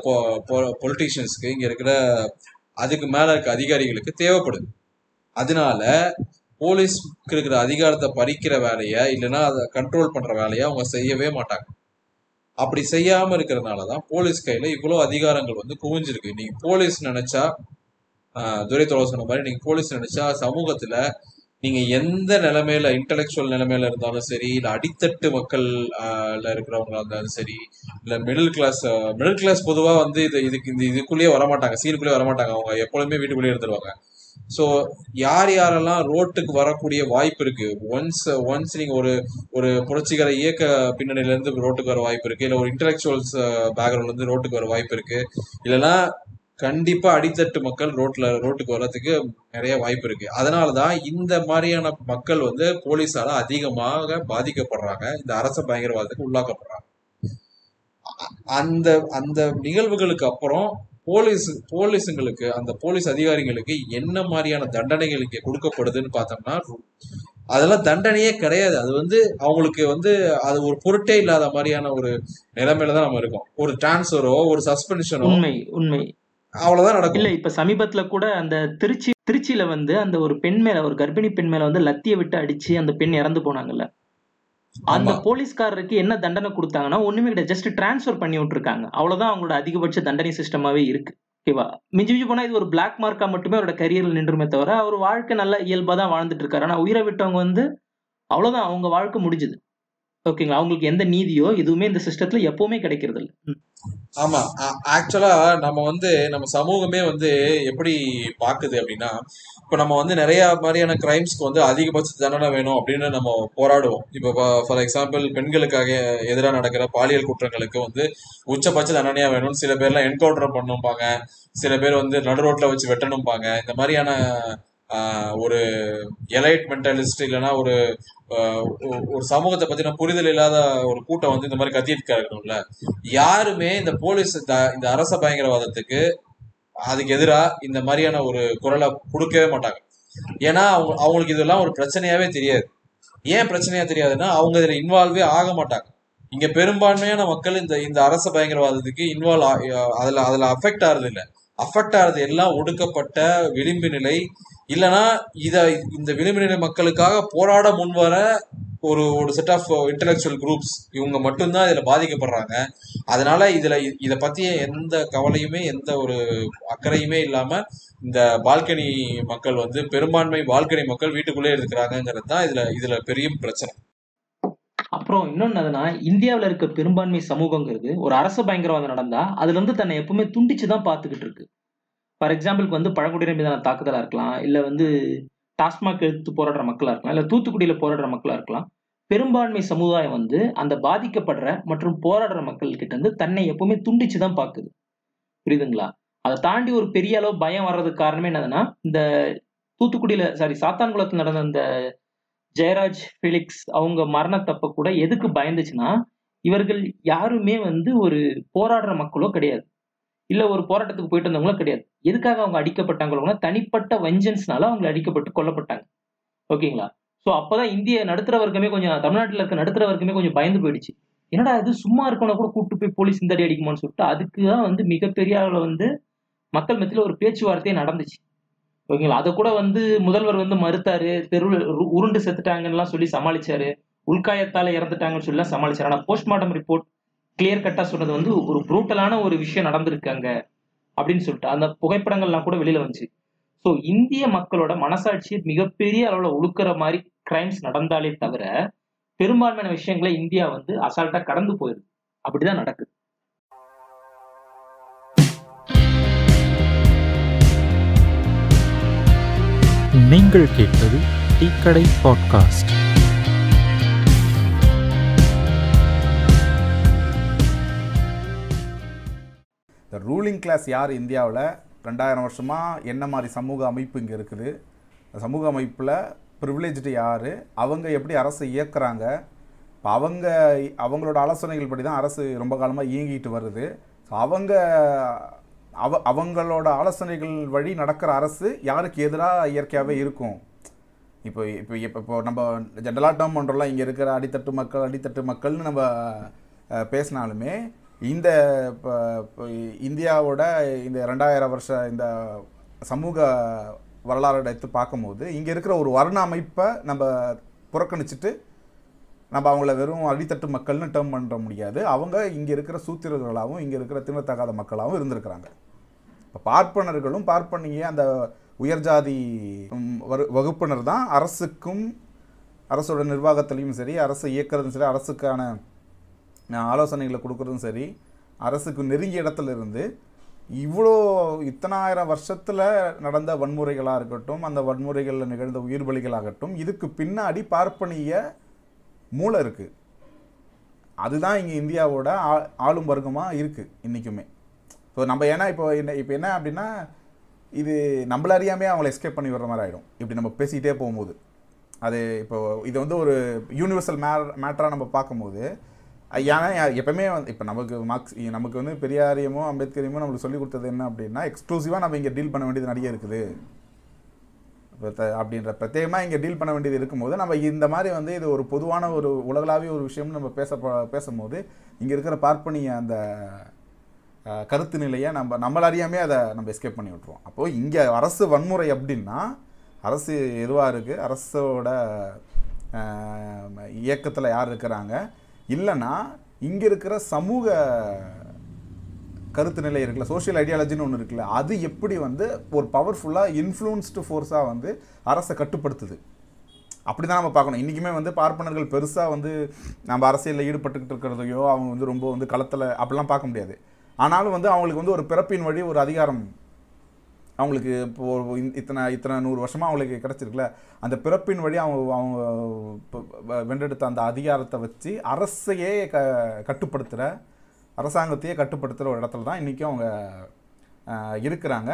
பொலிட்டீஷியன்ஸ்க்கு இங்க இருக்கிற அதுக்கு மேல இருக்க அதிகாரிகளுக்கு தேவைப்படுது. அதனால போலீஸ்க்கு இருக்கிற அதிகாரத்தை பறிக்கிற வேலையை இல்லைன்னா அதை கண்ட்ரோல் பண்ற வேலையை அவங்க செய்யவே மாட்டாங்க. அப்படி செய்யாம இருக்கிறதுனால தான் போலீஸ் கையில இவ்வளோ அதிகாரங்கள் வந்து குவிஞ்சிருக்கு. நீங்க போலீஸ் நினைச்சா துரை தோழர் சொன்ன மாதிரி நீங்க போலீஸ் நினைச்சா சமூகத்துல நீங்க எந்த நிலைமையில இன்டலெக்சுவல் நிலைமையில இருந்தாலும் சரி இல்ல அடித்தட்டு மக்கள் இருக்கிறவங்களா இருந்தாலும் சரி இல்ல மிடில் கிளாஸ் மிடில் கிளாஸ் பொதுவா வந்து இது இதுக்கு இந்த இதுக்குள்ளேயே வரமாட்டாங்க சீனுக்குள்ளேயே வரமாட்டாங்க அவங்க எப்பொழுதுமே வீட்டுக்குள்ளேயே இருந்துருவாங்க. ஸோ யார் யாரெல்லாம் ரோட்டுக்கு வரக்கூடிய வாய்ப்பு இருக்கு? ஒன்ஸ் ஒன்ஸ் நீங்க ஒரு ஒரு புரட்சிகர இயக்க பின்னணியில இருந்து ரோட்டுக்கு வர வாய்ப்பு இருக்கு இல்ல ஒரு இன்டலெக்சுவல்ஸ் பேக்ரவுண்ட்ல இருந்து ரோட்டுக்கு வர வாய்ப்பு இருக்கு இல்லைன்னா கண்டிப்பா அடித்தட்டு மக்கள் ரோட்ல ரோட்டுக்கு வர்றதுக்கு நிறைய வாய்ப்பு இருக்கு. அதனாலதான் இந்த மாதிரியான மக்கள் வந்து போலீஸால அதிகமாக பாதிக்கப்படுறாங்க. இந்த அரச பயங்கரவாதத்துக்கு உள்ளாக்கப்படுறாங்க. அந்த அந்த நிகழ்வுகளுக்கு அப்புறம் போலீஸ் போலீஸுங்களுக்கு அந்த போலீஸ் அதிகாரிகளுக்கு என்ன மாதிரியான தண்டனைகள் இங்கே கொடுக்கப்படுதுன்னு பார்த்தோம்னா அதெல்லாம் தண்டனையே கிடையாது. அது வந்து அவங்களுக்கு வந்து அது ஒரு பொருட்டே இல்லாத மாதிரியான ஒரு நிலைமையில தான் நம்ம இருக்கோம். ஒரு டிரான்ஸ்ஃபரோ ஒரு சஸ்பென்ஷனோ உண்மை உண்மை. அவ்வளவுதான் நடக்கும். இல்ல இப்ப சமீபத்துல கூட அந்த திருச்சி திருச்சியில வந்து அந்த ஒரு பெண் மேல ஒரு கர்ப்பிணி பெண் மேல வந்து லத்திய விட்டு அடிச்சு அந்த பெண் இறந்து போனாங்கல்ல. அந்த போலீஸ்காரருக்கு என்ன தண்டனை கொடுத்தாங்கன்னா ஒண்ணுமே கிடையாது. ஜஸ்ட் டிரான்ஸ்ஃபர் பண்ணி விட்டுருக்காங்க. அவ்வளவுதான் அவங்களோட அதிகபட்ச தண்டனை சிஸ்டமாவே இருக்கு. ஓகேவா மிஞ்சி மிஞ்சி போனா இது ஒரு பிளாக் மார்க்கா மட்டுமே அவரோட கரியர்ல நின்றுமே தவிர அவர் வாழ்க்கை நல்ல இயல்பா தான் வாழ்ந்துட்டு இருக்காரு. ஆனா உயிரை விட்டவங்க வந்து அவ்வளவுதான். அவங்க வாழ்க்கை முடிஞ்சுது. ஓகேங்களா? அவங்களுக்கு எந்த நீதியோ எதுவுமே இந்த சிஸ்டத்துல எப்பவுமே கிடைக்கிறது இல்ல. ஆமா. ஆக்சுவலா நம்ம வந்து நம்ம சமூகமே வந்து எப்படி பாக்குது அப்படின்னா இப்ப நம்ம வந்து நிறைய மாதிரியான கிரைம்ஸ்க்கு வந்து அதிகபட்ச தண்டனை வேணும் அப்படின்னு நம்ம போராடுவோம். இப்போ ஃபார் எக்ஸாம்பிள் பெண்களுக்காக எதிராக நடக்கிற பாலியல் குற்றங்களுக்கு வந்து உச்சபட்ச தண்டனையா வேணும்னு சில பேர்லாம் என்கவுண்டர் பண்ணும்பாங்க. சில பேர் வந்து நடு ரோட்ல வச்சு வெட்டணும்பாங்க. இந்த மாதிரியான ஒரு எலைட் மென்டாலிஸ்ட் இல்லைன்னா ஒரு ஒரு சமூகத்தை பத்தின புரிதல் இல்லாத ஒரு கூட்டம் வந்து இந்த மாதிரி கத்திட்டு இருக்கணும்ல யாருமே இந்த போலீஸ் இந்த- இந்த அரச பயங்கரவாதத்துக்கு அதுக்கு எதிராக இந்த மாதிரியான ஒரு குரலை கொடுக்கவே மாட்டாங்க. ஏன்னா அவங்க அவங்களுக்கு இதெல்லாம் ஒரு பிரச்சனையாவே தெரியாது. ஏன் பிரச்சனையா தெரியாதுன்னா அவங்க இதுல இன்வால்வே ஆக மாட்டாங்க. இங்க பெரும்பான்மையான மக்கள் இந்த இந்த அரச பயங்கரவாதத்துக்கு இன்வால்வ் அதுல அதுல அஃபெக்ட் ஆறது இல்லை அஃபெக்ட் ஆறது எல்லாம் ஒடுக்கப்பட்ட விளிம்பு நிலை இல்லைன்னா இத இந்த விளிம்பு மக்களுக்காக போராட முன்வர ஒரு ஒரு செட் ஆஃப் இன்டெலெக்சுவல் குரூப்ஸ் இவங்க மட்டும்தான் இதுல பாதிக்கப்படுறாங்க. அதனால இதுல இதை பற்றிய பத்திய எந்த கவலையுமே எந்த ஒரு அக்கறையுமே இல்லாம இந்த பால்கனி மக்கள் வந்து பெரும்பான்மை பால்கனி மக்கள் வீட்டுக்குள்ளே இருக்கிறாங்கிறது தான் இதுல இதுல பெரிய பிரச்சனை. அப்புறம் இன்னொன்னு என்னதுன்னா இந்தியாவில் இருக்க பெரும்பான்மை சமூகங்கிறது ஒரு அரசு பயங்கரவாதம் நடந்தா அதுல இருந்து தன்னை எப்பவுமே துண்டிச்சு தான் பார்த்துக்கிட்டு இருக்கு. ஃபார் எக்ஸாம்பிளுக்கு வந்து பழங்குடியினர் மீதான தாக்குதலாக இருக்கலாம் இல்லை வந்து டாஸ்மாக் எடுத்து போராடுற மக்களாக இருக்கலாம் இல்லை தூத்துக்குடியில் போராடுற மக்களாக இருக்கலாம். பெரும்பான்மை சமுதாயம் வந்து அந்த பாதிக்கப்படுற மற்றும் போராடுற மக்கள் கிட்ட இருந்து தன்னை எப்பவுமே துண்டிச்சு தான் பார்க்குது புரியுதுங்களா? அதை தாண்டி ஒரு பெரிய அளவு பயம் வர்றதுக்கு காரணமே என்னதுன்னா இந்த தூத்துக்குடியில சாரி சாத்தான்குளத்தில் நடந்த அந்த ஜெயராஜ் ஃபிலிக்ஸ் அவங்க மரணத்தப்ப கூட எதுக்கு பயந்துச்சுன்னா இவர்கள் யாருமே வந்து ஒரு போராடுற மக்களோ கிடையாது. இல்ல ஒரு போராட்டத்துக்கு போயிட்டு வந்தவங்களோ கிடையாது. எதுக்காக அவங்க அடிக்கப்பட்டாங்களோனா தனிப்பட்ட வெஞ்சன்ஸ்னால அவங்க அடிக்கப்பட்டு கொல்லப்பட்டாங்க. ஓகேங்களா? ஸோ அப்பதான் இந்திய நடுத்தர வர்க்கமே கொஞ்சம் தமிழ்நாட்டில் இருக்க நடுத்தர வர்க்கமே கொஞ்சம் பயந்து போயிடுச்சு. என்னடா இது சும்மா இருக்கவன கூட கூட்டு போய் போலீஸ் இந்த அடி அடிக்குமான்னு சொல்லிட்டு அதுக்கு தான் வந்து மிகப்பெரிய அளவில் வந்து மக்கள் மத்தியில ஒரு பேச்சுவார்த்தையே நடந்துச்சு. ஓகேங்களா? அதை கூட வந்து முதல்வர் வந்து மறுத்தாரு தெரு உருண்டு செத்துட்டாங்கன்னு சொல்லி சமாளிச்சாரு உள்காயத்தால இறந்துட்டாங்கன்னு சொல்லி சமாளிச்சாரு. ஆனா போஸ்ட்மார்ட்டம் ரிப்போர்ட் கிளியர் கட்டா சொன்னது வந்து ஒரு ப்ரூட்டலான ஒரு விஷயம் நடந்திருக்காங்க அப்படின்னு சொல்லிட்டு அந்த புகைப்படங்கள்லாம் கூட வெளியில வந்துச்சு. ஸோ இந்திய மக்களோட மனசாட்சியை மிகப்பெரிய அளவுல உழுக்கிற மாதிரி கிரைம்ஸ் நடந்தாலே தவிர பெரும்பான்மையான விஷயங்களை இந்தியா வந்து அசால்ட்டா கடந்து போயிருது. அப்படிதான் நடக்குது. நீங்கள் கேட்பது டீக்கடை பாட்காஸ்ட் இந்த ரூலிங் கிளாஸ் யார் இந்தியாவில்? ரெண்டாயிரம் வருஷமாக என்ன மாதிரி சமூக அமைப்பு இங்கே இருக்குது? இந்த சமூக அமைப்பில் ப்ரிவிலேஜ்டு யார்? அவங்க எப்படி அரசை இயக்குறாங்க? இப்போ அவங்க அவங்களோட ஆலோசனைகள் படி தான் அரசு ரொம்ப காலமாக இயங்கிட்டு வருது. ஸோ அவங்க அவ அவங்களோட ஆலோசனைகள் வழி நடக்கிற அரசு யாருக்கு எதிராக இயற்கையாகவே இருக்கும்? இப்போ இப்போ இப்போ இப்போ நம்ம ஜென்ரலாக டேர்ம் இங்கே இருக்கிற அடித்தட்டு மக்கள் அடித்தட்டு மக்கள்னு நம்ம பேசினாலுமே இந்த இப்போ இந்தியாவோட இந்த ரெண்டாயிரம் வருஷ இந்த சமூக வரலாறு எடுத்து பார்க்கும்போது இங்கே இருக்கிற ஒரு வர்ண அமைப்பை நம்ம புறக்கணிச்சிட்டு நம்ம அவங்கள வெறும் அடித்தட்டு மக்கள்னு டேர்ம் பண்ண முடியாது. அவங்க இங்கே இருக்கிற சூத்திரர்களாகவும் இங்கே இருக்கிற திணத்தகாத மக்களாகவும் இருந்திருக்கிறாங்க. இப்போ பார்ப்பனர்களும் பார்ப்பனிய அந்த உயர்ஜாதி வரு- வகுப்பினர் தான் அரசுக்கும் அரசோட நிர்வாகத்திலையும் சரி அரசு இயக்கிறதும் சரி அரசுக்கான நான் ஆலோசனைகளை கொடுக்குறதும் சரி அரசுக்கு நெருங்கிய இடத்துல இருந்து இவ்வளோ இத்தனாயிரம் வருஷத்தில் நடந்த வன்முறைகளாக இருக்கட்டும் அந்த வன்முறைகளில் நிகழ்ந்த உயிர் பலிகளாகட்டும் இதுக்கு பின்னாடி பார்ப்பனிய மூளை இருக்குது அதுதான் இங்கே இந்தியாவோட ஆ- ஆளும் வர்க்கமாக இருக்குது இன்றைக்குமே இப்போ நம்ம ஏன்னா இப்போ என்ன இப்போ என்ன அப்படின்னா இது நம்மள அறியாமே அவங்கள எஸ்கேப் பண்ணி வர்ற மாதிரி ஆகிடும் இப்படி நம்ம பேசிக்கிட்டே போகும்போது. அது இப்போ இது வந்து ஒரு யூனிவர்சல் மே மேட்டராக நம்ம பார்க்கும்போது ஏன்னா யா- எப்பவுமே வந்து இப்போ நமக்கு மார்க்ஸ் நமக்கு வந்து பெரியாரியமோ அம்பேத்கரியமோ நம்மளுக்கு சொல்லி கொடுத்தது என்ன அப்படின்னா எக்ஸ்க்ளூசிவாக நம்ம இங்கே டீல் பண்ண வேண்டியது நிறைய இருக்குது. அப்படின்ற பிரத்யேகமாக இங்கே டீல் பண்ண வேண்டியது இருக்கும்போது நம்ம இந்த மாதிரி வந்து இது ஒரு பொதுவான ஒரு உலகளாவிய ஒரு விஷயம்னு நம்ம பேச பேசும்போது இங்கே இருக்கிற பார்ப்பனிய அந்த கருத்து நிலையை நம்ம நம்மள அறியாமே அதை நம்ம எஸ்கேப் பண்ணி விட்டுருவோம். அப்போது இங்கே அரசு வன்முறை அப்படின்னா அரசு எதுவாக இருக்குது அரசோட இயக்கத்தில் யார் இருக்கிறாங்க? இல்லைன்னா இங்கே இருக்கிற சமூக கருத்து நிலை இருக்குல்ல சோஷியல் ஐடியாலஜின்னு ஒன்று இருக்குல்ல அது எப்படி வந்து ஒரு பவர்ஃபுல்லாக இன்ஃப்ளூன்ஸ்டு ஃபோர்ஸாக வந்து அரசை கட்டுப்படுத்துது? அப்படி தான் நம்ம பார்க்கணும். இன்றைக்குமே வந்து பார்ப்பனர்கள் பெருசாக வந்து நம்ம அரசியலில் ஈடுபட்டுக்கிட்டு இருக்கிறதையோ அவங்க வந்து ரொம்ப வந்து களத்தில் அப்படிலாம் பார்க்க முடியாது. ஆனாலும் வந்து அவங்களுக்கு வந்து ஒரு பிறப்பின் வழி ஒரு அதிகாரம் அவங்களுக்கு இப்போ இத்தனை இத்தனை நூறு வருஷமாக அவங்களுக்கு கிடச்சிருக்குல்ல அந்த பிறப்பின் வழி அவங்க அவங்க வென்றெடுத்த அந்த அதிகாரத்தை வச்சு அரசையே க கட்டுப்படுத்துகிற அரசாங்கத்தையே கட்டுப்படுத்துகிற ஒரு இடத்துல தான் இன்றைக்கும் அவங்க இருக்கிறாங்க.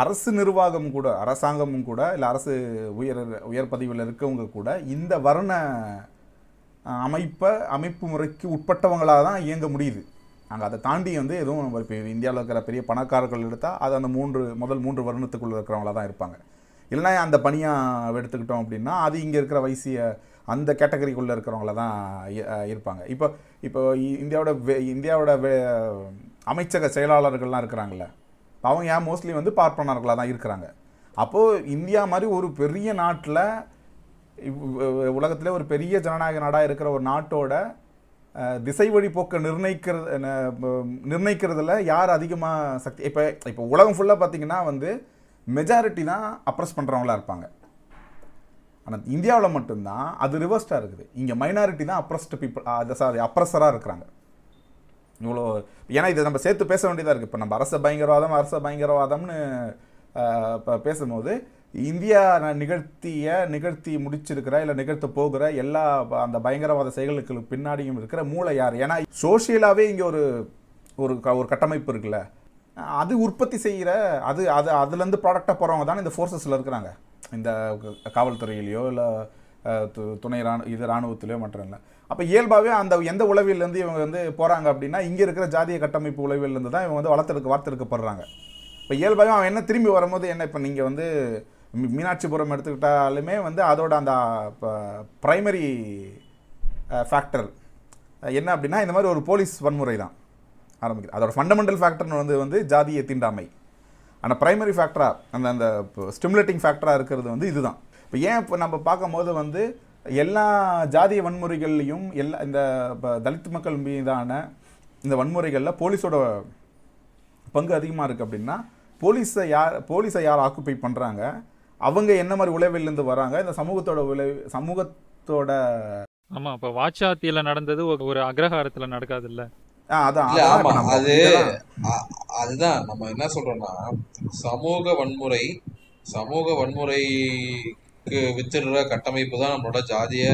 அரசு நிர்வாகம் கூட அரசாங்கமும் கூட இல்லை அரசு உயர் உயர் பதவியில் இருக்கவங்க கூட இந்த வர்ண அமைப்பை அமைப்பு முறைக்கு உட்பட்டவங்களாக தான் இயங்க முடியுது. அங்கே அதை தாண்டி வந்து எதுவும் நம்ம இப்போ இந்தியாவில் இருக்கிற பெரிய பணக்காரர்கள் எடுத்தால் அது அந்த மூன்று முதல் மூன்று வருணத்துக்குள்ளே இருக்கிறவங்களா தான் இருப்பாங்க. இல்லைன்னா அந்த பணியாக எடுத்துக்கிட்டோம் அப்படின்னா அது இங்கே இருக்கிற வைசிய அந்த கேட்டகரிக்குள்ளே இருக்கிறவங்கள தான் இருப்பாங்க. இப்போ இப்போ இந்தியாவோட வே இந்தியாவோட வே அமைச்சக செயலாளர்கள்லாம் இருக்கிறாங்கல்ல அவங்க ஏன் மோஸ்ட்லி வந்து பார்ப்பனர்களாக தான் இருக்கிறாங்க. அப்போது இந்தியா மாதிரி ஒரு பெரிய நாட்டில் உலகத்திலே ஒரு பெரிய ஜனநாயக நாடாக இருக்கிற ஒரு நாட்டோட திசை வழி போக்கை நிர்ணயிக்கிறது நிர்ணயிக்கிறதுல யார் அதிகமாக சக்தி இப்போ இப்போ உலகம் ஃபுல்லாக பார்த்தீங்கன்னா வந்து மெஜாரிட்டி தான் அப்ரஸ் பண்ணுறவங்களா இருப்பாங்க. ஆனால் இந்தியாவில் மட்டும்தான் அது ரிவர்ஸ்டாக இருக்குது. இங்கே மைனாரிட்டி தான் அப்ரஸ்டு பீப்புள் அது சாரி அப்ரஸராக இருக்கிறாங்க. இவ்வளோ ஏன்னா இதை நம்ம சேர்த்து பேச வேண்டியதாக இருக்குது இப்போ நம்ம அரச பயங்கரவாதம் அரச பயங்கரவாதம்னு இப்போ பேசும்போது இந்தியா ந- நிகழ்த்திய நிகழ்த்தி முடிச்சிருக்கிற இல்லை நிகழ்த்த போகிற எல்லா அந்த பயங்கரவாத செயல்களுக்கு பின்னாடியும் இருக்கிற மூளை யார்? ஏன்னா சோஷியலாகவே இங்கே ஒரு ஒரு க- ஒரு கட்டமைப்பு இருக்குல்ல. அது உற்பத்தி செய்கிற அது அது அதுலேருந்து ப்ராடக்டாக போகிறவங்க தானே இந்த ஃபோர்ஸஸில் இருக்கிறாங்க. இந்த காவல்துறையிலையோ இல்லை துணை ராணு இது இராணுவத்திலையோ மற்றும் இல்லை. அப்போ இயல்பாகவே அந்த எந்த உளவிலேருந்து இவங்க வந்து போகிறாங்க அப்படின்னா இங்கே இருக்கிற ஜாதிய கட்டமைப்பு உளவிலேருந்து தான் இவங்க வந்து வளர்த்தெடுக்க வார்த்தெடுக்கப்படுறாங்க இப்போ இயல்பாகவே அவன் என்ன திரும்பி வரும்போது என்ன இப்போ நீங்கள் வந்து மீனாட்சிபுரம் எடுத்துக்கிட்டாலுமே வந்து அதோட அந்த ப்ரைமரி ஃபேக்டர் என்ன அப்படின்னா இந்த மாதிரி ஒரு போலீஸ் வன்முறை தான் ஆரம்பிக்குது. அதோட ஃபண்டமெண்டல் ஃபேக்டர்னு வந்து வந்து ஜாதிய தீண்டாமை. ஆனால் ப்ரைமரி ஃபேக்டராக அந்த அந்த ஸ்டிமுலேட்டிங் ஃபேக்டராக இருக்கிறது வந்து இதுதான். இப்போ ஏன் இப்போ நம்ம பார்க்கும்போது வந்து எல்லா ஜாதிய வன்முறைகள்லையும் எல்லா இந்த தலித் மக்கள் மீதான இந்த வன்முறைகளில் போலீஸோட பங்கு அதிகமாக இருக்குது அப்படின்னா போலீஸை யார் போலீஸை யார் ஆக்குப்பை பண்ணுறாங்க அவங்க என்ன மாதிரி உளவிலிருந்து வராங்க? இந்த சமூகத்தோட உளவு சமூகத்தோட ஆமா இப்ப வாச்சாத்தியில நடந்தது ஒரு- அக்ரஹாரத்துல அதான். இல்ல அதான் அது அதுதான். நம்ம என்ன சொல்றோம்னா சமூக வன்முறை சமூக வன்முறைக்கு வித்துடுற கட்டமைப்பு தான் நம்மளோட ஜாதிய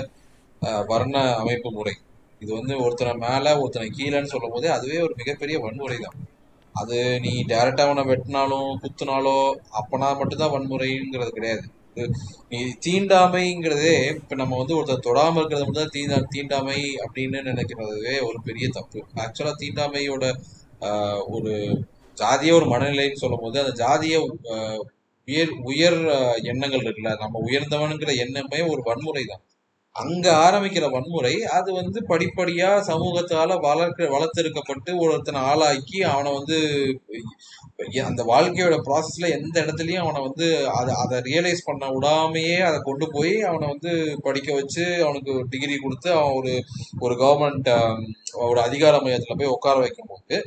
வர்ண அமைப்பு முறை. இது வந்து ஒருத்தனை மேல ஒருத்தனை கீழேன்னு சொல்லும் போதே அதுவே ஒரு மிகப்பெரிய வன்முறை தான். அது நீ டைரக்டா அவனை வெட்டினாலும் குத்துனாலோ அப்பனா மட்டும்தான் வன்முறைங்கிறது கிடையாது. நீ தீண்டாமைங்கிறதே இப்ப நம்ம வந்து ஒருத்தர் தொடாம இருக்கிறது மட்டும் தான் தீண்டா தீண்டாமை அப்படின்னு நினைக்கிறதுவே ஒரு பெரிய தப்பு. ஆக்சுவலா தீண்டாமையோட ஒரு ஜாதிய ஒரு மனநிலைன்னு சொல்லும் போது அந்த ஜாதிய உயர் உயர் எண்ணங்கள் இருக்குல்ல நம்ம உயர்ந்தவனுங்கிற எண்ணமே ஒரு வன்முறை தான் அங்க ஆரம்பிக்கிற வன்முறை அது வந்து படிப்படியா சமூகத்தால வளர்க்க வளர்த்தெடுக்கப்பட்டு ஒருத்தனை ஆளாக்கி அவனை வந்து அந்த வாழ்க்கையோட ப்ராசஸ்ல எந்த இடத்துலயும் அவனை வந்து அதை அதை ரியலைஸ் பண்ண விடாமையே அதை கொண்டு போய் அவனை வந்து படிக்க வச்சு அவனுக்கு டிகிரி கொடுத்து அவன் ஒரு ஒரு கவர்மெண்ட் ஒரு அதிகார மையத்துல போய் உட்கார வைக்கும்போது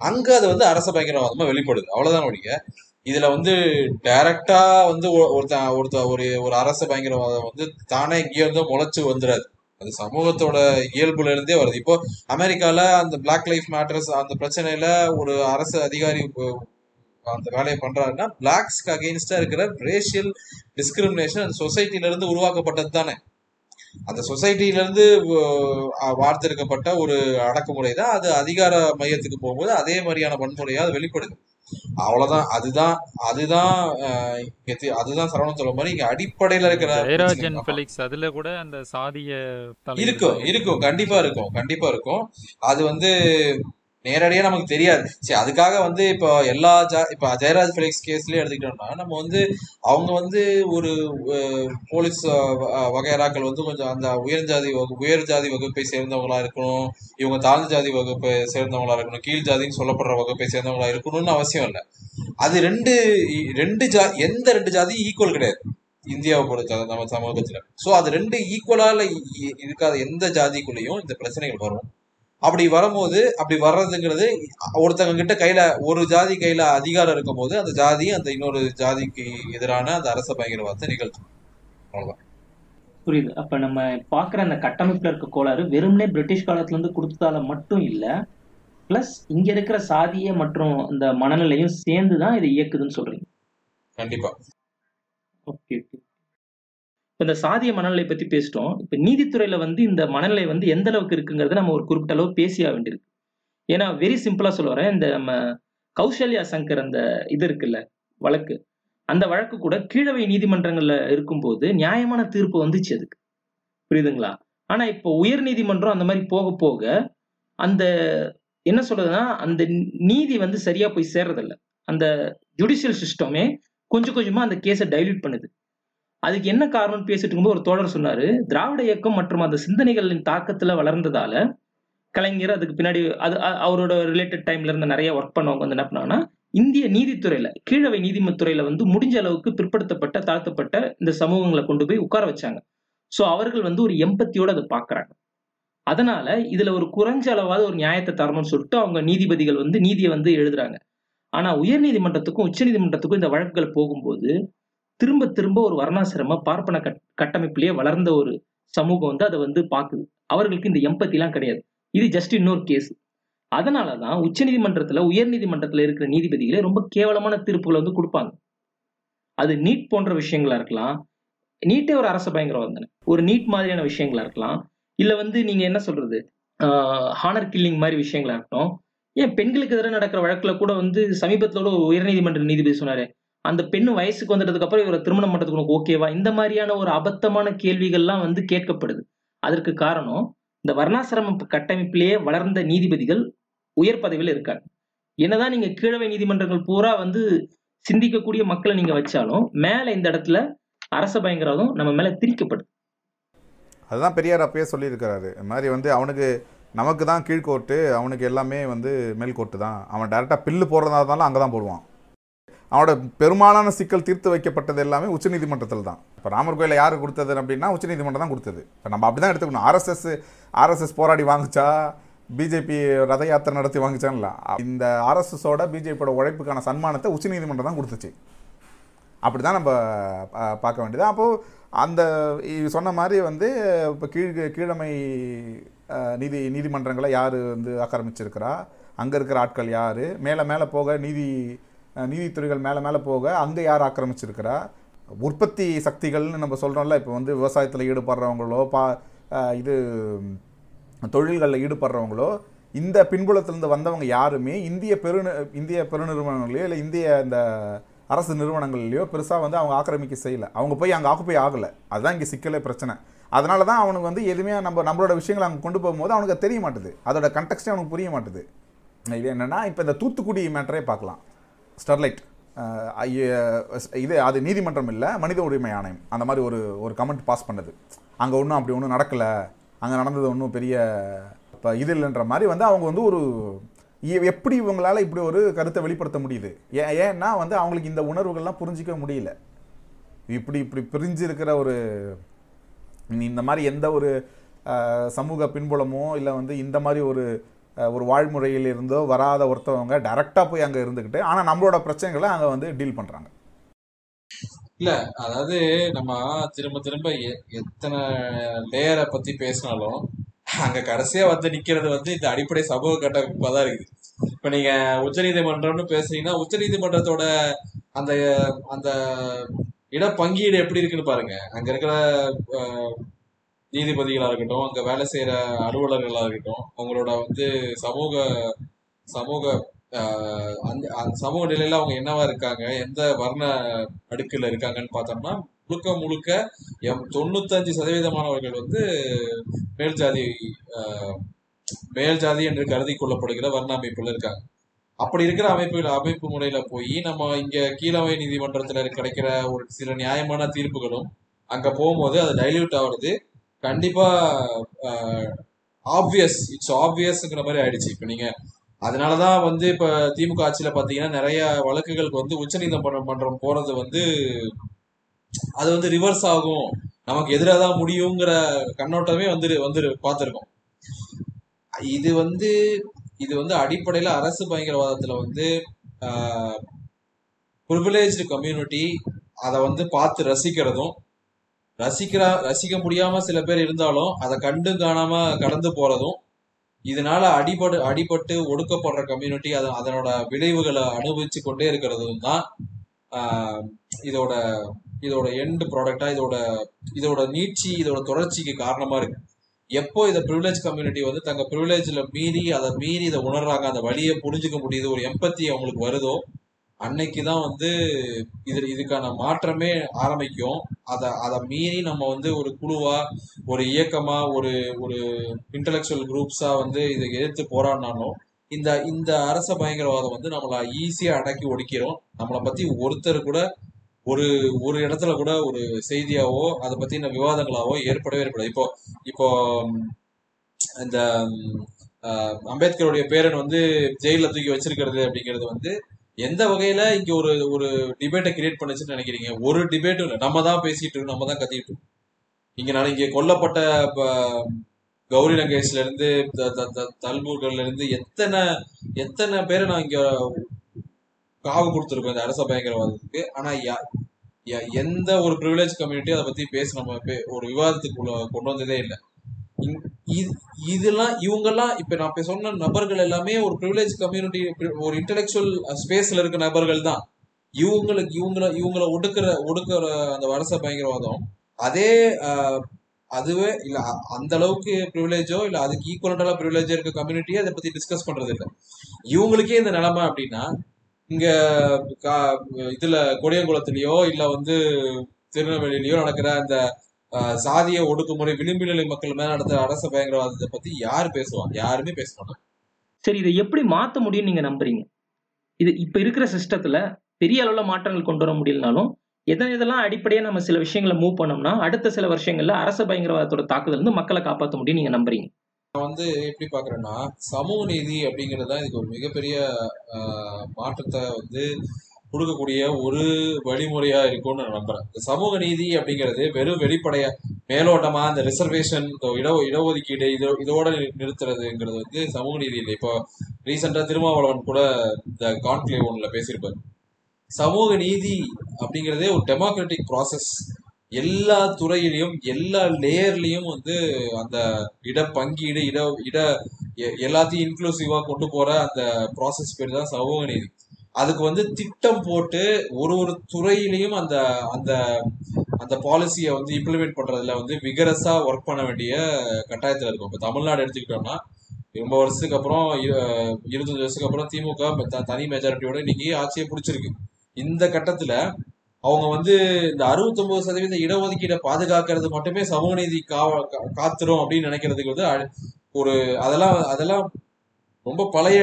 அங்க அது வந்து அரச பயங்கரவாதமா வெளிப்படுது. அவ்வளவுதான் ஒழிய. இதுல வந்து டைரக்டா வந்து ஒ- ஒருத்தன் ஒருத்த ஒரு ஒரு அரச பயங்கரவாதம் வந்து தானே இங்கேயே இருந்தோ முளைச்சு வந்துடாது அது சமூகத்தோட இயல்புல இருந்தே வருது. இப்போ அமெரிக்கால அந்த பிளாக் லைஃப் மேட்டர்ஸ் அந்த பிரச்சனையில ஒரு அரசு அதிகாரி அந்த வேலையை பண்றாருன்னா பிளாக்ஸ்க்கு அகெயின்ஸ்டா இருக்கிற ரேஷியல் டிஸ்கிரிமினேஷன் அந்த சொசைட்டில இருந்து உருவாக்கப்பட்டது தானே. அந்த சொசைட்டில இருந்து வார்த்தெடுக்கப்பட்ட ஒரு அடக்குமுறை தான் அது அதிகார மையத்துக்கு போகும்போது அதே மாதிரியான வன்முறையா அது வெளிப்படுது. அவ்வளவுதான். அதுதான் அதுதான் அதுதான் சரவணன் சொல்ற மாதிரி இங்க அடிப்படையில இருக்கிற ஜெயராஜன். ஃபெலிக்ஸ் அதுல கூட அந்த சாதிய இருக்கும். இருக்கும். கண்டிப்பா இருக்கும் கண்டிப்பா இருக்கும். அது வந்து நேரடியாக நமக்கு தெரியாது. சரி அதுக்காக வந்து இப்போ எல்லா ஜா இப்போ ஜெயராஜ் ஃபெலிக்ஸ் கேஸ்லேயே எடுத்துக்கிட்டோம்னா நம்ம வந்து அவங்க வந்து ஒரு போலீஸ் வகையராக்கள் வந்து கொஞ்சம் அந்த உயர் ஜாதி வகு உயர் ஜாதி வகுப்பை சேர்ந்தவங்களா இருக்கணும் இவங்க தாழ்ந்த ஜாதி வகுப்பை சேர்ந்தவங்களா இருக்கணும் கீழ் ஜாதின்னு சொல்லப்படுற வகுப்பை சேர்ந்தவங்களா இருக்கணும்னு அவசியம் இல்லை. அது ரெண்டு ரெண்டு ஜா எந்த ரெண்டு ஜாதியும் ஈக்குவல் கிடையாது. இந்தியாவை பொறுத்த நம்ம சமூகத்துல. ஸோ அது ரெண்டு ஈக்குவலால இருக்காத எந்த ஜாதிக்குள்ளேயும் இந்த பிரச்சனைகள் வரும். அப்படி வரும்போது அப்படி வர்றதுங்கிறது ஒருத்தங்க கிட்ட கையில ஒரு ஜாதி கையில அதிகாரம் இருக்கும் போது அந்த ஜாதி அந்த இன்னொரு ஜாதிக்கு எதிரான அந்த அரச பயங்கரவாதத்தை நிகழ்த்தும். அவ்வளவுதான். புரியுது. அப்ப நம்ம பாக்குற அந்த கட்டமைப்புல இருக்க கோளாறு வெறுமனே பிரிட்டிஷ் காலத்துல இருந்து கொடுத்ததால மட்டும் இல்ல பிளஸ் இங்க இருக்கிற சாதிய மற்றும் அந்த மனநிலையும் சேர்ந்து தான் இதை இயக்குதுன்னு சொல்றீங்க. கண்டிப்பா. ஓகே ஓகே இப்போ இந்த சாதிய மனநிலை பற்றி பேசிட்டோம். இப்போ நீதித்துறையில் வந்து இந்த மனநிலை வந்து எந்த அளவுக்கு இருக்குங்கிறத நம்ம ஒரு குறிப்பிட்ட அளவு பேசியா வேண்டியிருக்கு. ஏன்னா வெரி சிம்பிளாக சொல்ல வரேன். இந்த நம்ம கௌசல்யா சங்கர் அந்த இது இருக்குல்ல வழக்கு. அந்த வழக்கு கூட கீழவை நீதிமன்றங்கள்ல இருக்கும்போது நியாயமான தீர்ப்பு வந்துச்சு அதுக்கு. புரியுதுங்களா? ஆனா இப்போ உயர் நீதிமன்றம் அந்த மாதிரி போக போக அந்த என்ன சொல்றதுன்னா அந்த நீதி வந்து சரியா போய் சேர்றதில்ல. அந்த ஜுடிஷியல் சிஸ்டமே கொஞ்சம் கொஞ்சமா அந்த கேஸை டைல்யூட் பண்ணுது. அதுக்கு என்ன காரணம்னு பேசிட்டு இருக்கும்போது ஒரு தோழர் சொன்னாரு திராவிட இயக்கம் மற்றும் அந்த சிந்தனைகளின் தாக்கத்துல வளர்ந்ததால கலைஞர் அதுக்கு பின்னாடி அது அவரோட ரிலேட்டட் டைம்ல இருந்து நிறைய ஒர்க் பண்ணவங்க வந்து என்ன பண்ணாங்கன்னா இந்திய நீதித்துறையில கீழவை நீதிமத்துறையில வந்து முடிஞ்ச அளவுக்கு பிற்படுத்தப்பட்ட தாழ்த்தப்பட்ட இந்த சமூகங்களை கொண்டு போய் உட்கார வச்சாங்க. ஸோ அவர்கள் வந்து ஒரு எம்பத்தியோட அதை பார்க்கறாங்க அதனால இதுல ஒரு குறைஞ்ச அளவாவது ஒரு நியாயத்தை தரணும்னு சொல்லிட்டு அவங்க நீதிபதிகள் வந்து நீதியை வந்து எழுதுறாங்க. ஆனா உயர் நீதிமன்றத்துக்கும் உச்ச நீதிமன்றத்துக்கும் இந்த வழக்குகள் போகும்போது திரும்ப திரும்ப ஒரு வர்ணாசிரம பார்ப்பன கட் கட்டமைப்பிலேயே வளர்ந்த ஒரு சமூகம் வந்து அதை வந்து பார்க்குது. அவர்களுக்கு இந்த எம்பத்திலாம் கிடையாது. இது ஜஸ்ட் இன்னொரு கேஸ் அதனால தான் உச்சநீதிமன்றத்தில் உயர்நீதிமன்றத்தில் இருக்கிற நீதிபதிகளே ரொம்ப கேவலமான தீர்ப்புகளை வந்து கொடுப்பாங்க. அது நீட் போன்ற விஷயங்களா இருக்கலாம். நீட்டே ஒரு அரச பயங்கரவாதம் தானே. ஒரு நீட் மாதிரியான விஷயங்களா இருக்கலாம். இல்லை வந்து நீங்கள் என்ன சொல்றது? ஹானர் கில்லிங் மாதிரி விஷயங்களா இருக்கட்டும். ஏன் பெண்களுக்கு எதிராக நடக்கிற வழக்கில் கூட வந்து சமீபத்தில் ஒரு உயர்நீதிமன்ற நீதிபதி சொன்னாரு. அந்த பெண் வயசுக்கு வந்துட்டதுக்கு அப்புறம் இவரை திருமணம் பண்றதுக்கு உனக்கு ஓகேவா இந்த மாதிரியான ஒரு அபத்தமான கேள்விகள்லாம் வந்து கேட்கப்படுது. அதற்கு காரணம் இந்த வர்ணாசிரம கட்டமைப்பிலேயே வளர்ந்த நீதிபதிகள் உயர் பதவியில் இருக்காங்க. என்னதான் நீங்க கீழவை நீதிமன்றங்கள் பூரா வந்து சிந்திக்கக்கூடிய மக்களை நீங்க வச்சாலும் மேல இந்த இடத்துல அரச பயங்கரவாதம் நம்ம மேல திரிக்கப்படுது அதுதான் பெரியார் அப்பயே சொல்லியிருக்கிறாரு. இந்த மாதிரி வந்து அவனுக்கு நமக்கு தான் கீழ்கோர்ட்டு அவனுக்கு எல்லாமே வந்து மேல்கோர்ட்டு தான். அவன் டேரெக்டாக பில்லு போடுறதா இருந்தாலும் அங்கே தான் போடுவான். அவனோட பெரும்பாலான சிக்கல் தீர்த்து வைக்கப்பட்டது எல்லாமே உச்சநீதிமன்றத்தில் தான் இப்போ ராமர் கோயிலை யார் கொடுத்தது அப்படின்னா உச்சநீதிமன்றம் தான் கொடுத்தது. இப்போ நம்ம அப்படி தான் எடுத்துக்கணும். ஆர்எஸ்எஸ் ஆர்எஸ்எஸ் போராடி வாங்கிச்சா? பிஜேபி ரத யாத்திரை நடத்தி வாங்குச்சான்ல. இந்த ஆர்எஸ்எஸோட பிஜேபியோட உழைப்புக்கான சன்மானத்தை உச்சநீதிமன்றம் தான் கொடுத்துச்சு. அப்படி தான் நம்ம பா- பார்க்க வேண்டியது. அப்போது அந்த சொன்ன மாதிரி வந்து இப்போ கீழ் கீழமை நீதி நீதிமன்றங்களை யார் வந்து ஆக்கிரமிச்சிருக்கிறா? அங்கே இருக்கிற ஆட்கள் யார்? மேலே மேலே போக நீதி நீதித்துறைகள் மேலே மேலே போக அங்கே யார் ஆக்கிரமிச்சிருக்கிறா? உற்பத்தி சக்திகள்னு நம்ம சொல்கிறோம்ல இப்போ வந்து விவசாயத்தில் ஈடுபடுறவங்களோ பா இது தொழில்களில் ஈடுபடுறவங்களோ இந்த பின்புலத்திலிருந்து வந்தவங்க யாருமே இந்திய பெரு இந்திய பெருநிறுவனங்களையோ இல்லை இந்திய இந்த அரசு நிறுவனங்கள்லையோ பெருசாக வந்து அவங்க ஆக்கிரமிக்க செய்யலை. அவங்க போய் அங்கே ஆக்குப்பை ஆகலை. அதுதான் இங்கே சிக்கலே பிரச்சனை. அதனால தான் அவனுக்கு வந்து எதுவுமே நம்ம நம்மளோட விஷயங்களை அங்கே கொண்டு போகும்போது அவனுக்கு தெரிய மாட்டுது. அதோட கண்டெக்ஸ்டே அவனுக்கு புரிய மாட்டுது. இது என்னென்னா இப்போ இந்த தூத்துக்குடி மேட்டரே பார்க்கலாம். ஸ்டெர்லைட். இது அது நீதிமன்றம் இல்லை மனித உரிமை ஆணையம். அந்த மாதிரி ஒரு ஒரு கமெண்ட் பாஸ் பண்ணுது. அங்கே ஒன்றும் அப்படி ஒன்றும் நடக்கலை. அங்கே நடந்தது ஒன்றும் பெரிய இப்போ இது இல்லைன்ற மாதிரி வந்து அவங்க வந்து ஒரு எப்படி இவங்களால இப்படி ஒரு கருத்தை வெளிப்படுத்த முடியுது? ஏன் ஏன்னா வந்து அவங்களுக்கு இந்த உணர்வுகள்லாம் புரிஞ்சிக்க முடியல. இப்படி இப்படி பிரிஞ்சிருக்கிற ஒரு இந்த மாதிரி எந்த ஒரு சமூக பின்புலமோ இல்லை வந்து இந்த மாதிரி ஒரு ஒரு வாழ்முறையில் இருந்தோ வராத ஒருத்தவங்க டைரெக்டாக போய் அங்கே இருந்துக்கிட்டு ஆனால் நம்மளோட பிரச்சனைகளை அங்கே வந்து டீல் பண்ணுறாங்க இல்ல அதாவது நம்ம திரும்ப திரும்ப எ- எத்தனை லேயரை பத்தி பேசினாலும் அங்க கடைசியா வந்து நிக்கிறது வந்து இந்த அடிப்படை சமூக கட்டமைப்பா தான் இருக்குது. இப்ப நீங்க உச்சநீதிமன்றம்னு பேசுனீங்கன்னா உச்சநீதிமன்றத்தோட அந்த அந்த இட பங்கீடு எப்படி இருக்குன்னு பாருங்க. அங்க இருக்கிற நீதிபதிகளாக இருக்கட்டும் அங்கே வேலை செய்கிற அலுவலர்களாக இருக்கட்டும் அவங்களோட வந்து சமூக சமூக அந்த சமூக நிலையில் அவங்க என்னவா இருக்காங்க எந்த வர்ண அடுக்கில் இருக்காங்கன்னு பார்த்தோம்னா முழுக்க முழுக்க எம் தொண்ணூத்தஞ்சு சதவீதமானவர்கள் வந்து மேல் ஜாதி மேல் ஜாதி என்று கருதி கொள்ளப்படுகிற வர்ண அமைப்புல இருக்காங்க. அப்படி இருக்கிற அமைப்பு அமைப்பு முறையில போய் நம்ம இங்க கீழவை நீதிமன்றத்துல கிடைக்கிற ஒரு சில நியாயமான தீர்ப்புகளும் அங்க போகும்போது அது டைல்யூட் ஆகுறது கண்டிப்பா ஆப்வியஸ் இட்ஸ் ஆப்வியஸ்ங்கிற மாதிரி ஆயிடுச்சு. இப்ப நீங்க அதனாலதான் வந்து இப்ப திமுக ஆட்சியில பாத்தீங்கன்னா நிறைய வழக்குகளுக்கு வந்து உச்சநீதிமன்றம் போறது வந்து அது வந்து ரிவர்ஸ் ஆகும். நமக்கு எதிராக தான் முடியுங்கிற கண்ணோட்டமே வந்து வந்து பார்த்துருக்கோம். இது வந்து இது வந்து அடிப்படையில அரசு பயங்கரவாதத்துல வந்து ப்ரிவிலேஜ்டு கம்யூனிட்டி அதை வந்து பார்த்து ரசிக்கிறதும் ரசிக்கிறா ரசிக்க முடியாம சில பேர் இருந்தாலும் அதை கண்டு காணாம கடந்து போறதும் இதனால அடிபடு அடிபட்டு ஒடுக்கப்படுற கம்யூனிட்டி அது அதனோட விளைவுகளை அனுபவிச்சு கொண்டே இருக்கிறதும் தான் இதோட இதோட எண்டு ப்ராடக்டா இதோட இதோட நீட்சி இதோட தொடர்ச்சிக்கு காரணமா இருக்கு. எப்போ இதை ப்ரிவிலேஜ் கம்யூனிட்டி வந்து தங்க ப்ரிவிலேஜ்ல மீறி அதை மீறி இதை உணர்றாங்க அந்த வழியை புரிஞ்சுக்க முடியுது ஒரு எம்பத்தி அவங்களுக்கு வருதோ அன்னைக்கு தான் வந்து இது இதுக்கான மாற்றமே ஆரம்பிக்கும். அதை அதை மீறி நம்ம வந்து ஒரு குழுவா ஒரு இயக்கமா ஒரு ஒரு இன்டலெக்சுவல் குரூப்ஸா வந்து இதை எதிர்த்து போராடினாலும் இந்த இந்த அரச பயங்கரவாதம் வந்து நம்மள ஈஸியா அடக்கி ஒடுக்கிறோம் நம்மளை பத்தி ஒருத்தர் கூட ஒரு ஒரு இடத்துல கூட ஒரு செய்தியாவோ அதை பத்தின விவாதங்களாவோ ஏற்படவே ஏற்படாது. இப்போ இப்போ இந்த அம்பேத்கருடைய பேரன் வந்து ஜெயில தூக்கி வச்சிருக்கிறது அப்படிங்கிறது வந்து எந்த வகையில இங்க ஒரு ஒரு டிபேட்டை கிரியேட் பண்ணுச்சுன்னு நினைக்கிறீங்க? ஒரு டிபேட்டும் இல்லை. நம்ம தான் பேசிட்டு இருக்கோம். நம்ம தான் கத்திட்டு இருக்கோம். இங்க நான் இங்க கொல்லப்பட்ட கௌரி லங்கேஷ்ல இருந்து த- த- த- தல்பூர்கள்ல இருந்து எத்தனை எத்தனை பேரை நான் இங்க காவு கொடுத்துருக்கோம் இந்த அரச பயங்கரவாதத்துக்கு? ஆனா யா- யா- எந்த ஒரு ப்ரிவிலேஜ் கம்யூனிட்டி அதை பத்தி பேச நம்ம பே- ஒரு விவாதத்துக்குள்ள கொண்டு வந்ததே இல்லை. இது- இதெல்லாம் இவங்கெல்லாம் இப்ப நான் இப்ப சொன்ன நபர்கள் எல்லாமே ஒரு ப்ரிவிலேஜ் கம்யூனிட்டி ஒரு இன்டெலெக்சுவல் ஸ்பேஸ்ல இருக்க நபர்கள் தான். இவங்களுக்கு இவங்கள இவங்கள ஒடுக்குற ஒடுக்குற அந்த அரச பயங்கரவாதம். அதே அதுவே இல்ல அந்த அளவுக்கு ப்ரிவிலேஜோ இல்ல அதுக்கு ஈக்குவலண்டா ப்ரிவிலேஜோ இருக்க கம்யூனிட்டியே அதை பத்தி டிஸ்கஸ் பண்றது இல்லை இவங்களுக்கே இந்த நிலைமை அப்படின்னா இங்க கா- இதுல கொடியங்குளத்திலயோ இல்ல வந்து திருநெல்வேலியிலயோ நடக்கிற அந்த சாதிய ஒடுக்குமுறை விளிம்பு நிலை மக்கள் மேல நடத்துற அரச பயங்கரவாதத்தை பத்தி யார் பேசுவாங்க? யாருமே பேச மாட்டாங்க சரி இதை எப்படி மாத்த முடியும்னு நீங்க நம்புறீங்க? இது இப்ப இருக்கிற சிஸ்டத்துல பெரிய அளவுல மாற்றங்கள் கொண்டு வர முடியலனாலும் எதன் இதெல்லாம் அடிப்படையா நம்ம சில விஷயங்களை மூவ் பண்ணோம்னா அடுத்த சில வருஷங்கள்ல அரச பயங்கரவாதத்தோட தாக்குதல் இருந்து மக்களை காப்பாற்ற முடியும் நீங்க நம்புறீங்க. வந்து எப்படி பாக்குறேன்னா சமூக நீதி அப்படிங்கிறது தான் இதுக்கு ஒரு மிகப்பெரிய மாற்றத்தை வந்து கொடுக்கக்கூடிய ஒரு வழிமுறையா இருக்கும்னு நான் நம்புறேன். இந்த சமூக நீதி அப்படிங்கிறது வெறும் வெளிப்படையா மேலோட்டமா இந்த ரிசர்வேஷன் இட இடஒதுக்கீடு இதோ இதோட நிறுத்துறதுங்கிறது வந்து சமூக நீதி இல்லை. இப்போ ரீசெண்டா திருமாவளவன் கூட இந்த கான்க்ளேவ் ஒன்ல பேசியிருப்பாரு. சமூக நீதி அப்படிங்கிறதே ஒரு டெமோக்ராட்டிக் ப்ராசஸ் எல்லா துறையிலையும் எல்லா லேயர்லயும் வந்து அந்த இட பங்கீடு இட இட எ- எல்லாத்தையும் இன்க்ளூசிவா கொண்டு போற அந்த ப்ராசஸ் பேர் தான் சமூக நீதி. அதுக்கு வந்து திட்டம் போட்டு ஒரு ஒரு துறையிலையும் அந்த அந்த அந்த பாலிசியை வந்து இம்ப்ளிமெண்ட் பண்றதுல வந்து விகரஸா ஒர்க் பண்ண வேண்டிய கட்டாயத்துல இருக்கும். இப்போ தமிழ்நாடு எடுத்துக்கிட்டோம்னா ரொம்ப வருஷத்துக்கு அப்புறம் இருபத்தஞ்சு வருஷத்துக்கு அப்புறம் திமுக த- தனி மெஜாரிட்டியோட இன்னைக்கு ஆட்சியை பிடிச்சிருக்கு. இந்த கட்டத்துல அவங்க வந்து இந்த 69% சதவீத இடஒதுக்கீடை பாதுகாக்கிறது மட்டுமே சமூக நீதி கா- காத்துரும் அப்படின்னு நினைக்கிறதுக்கு வந்து ஒரு அதெல்லாம் அதெல்லாம் ரொம்ப பழைய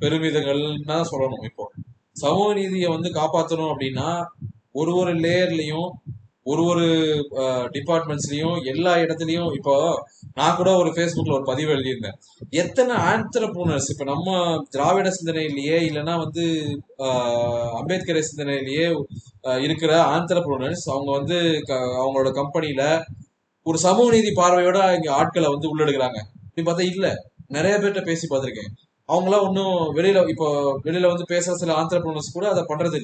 பெருமிதங்கள்னு தான் சொல்லணும் இப்போ. சமூக நீதியை வந்து காப்பாற்றணும் அப்படின்னா ஒரு ஒரு லேயர்லையும் ஒரு ஒரு டிபார்ட்மெண்ட்ஸ்லயும் எல்லா இடத்துலயும் இப்போ நான் கூட ஒரு ஃபேஸ்புக்ல ஒரு பதிவு எழுதியிருந்தேன். எத்தனை ஆண்டர்பிரினர்ஸ் இப்ப நம்ம திராவிட சிந்தனையிலேயே இல்லைன்னா வந்து அம்பேத்கர் சிந்தனையிலேயே இருக்கிற ஆண்டர்பிரினர்ஸ் அவங்க வந்து க- அவங்களோட கம்பெனில ஒரு சமூக நீதி பார்வையோட இங்க ஆட்களை வந்து உள்ளெடுக்கிறாங்க. இப்படி பார்த்தா இல்லை. நிறைய பேர்கிட்ட பேசி பார்த்துருக்கேன். அவங்களாம் ஒன்றும் வெளியில இப்போ வெளியில வந்து பேசுற சில ஆந்திரப்பிரனர்ஸ் கூட அதை பண்றது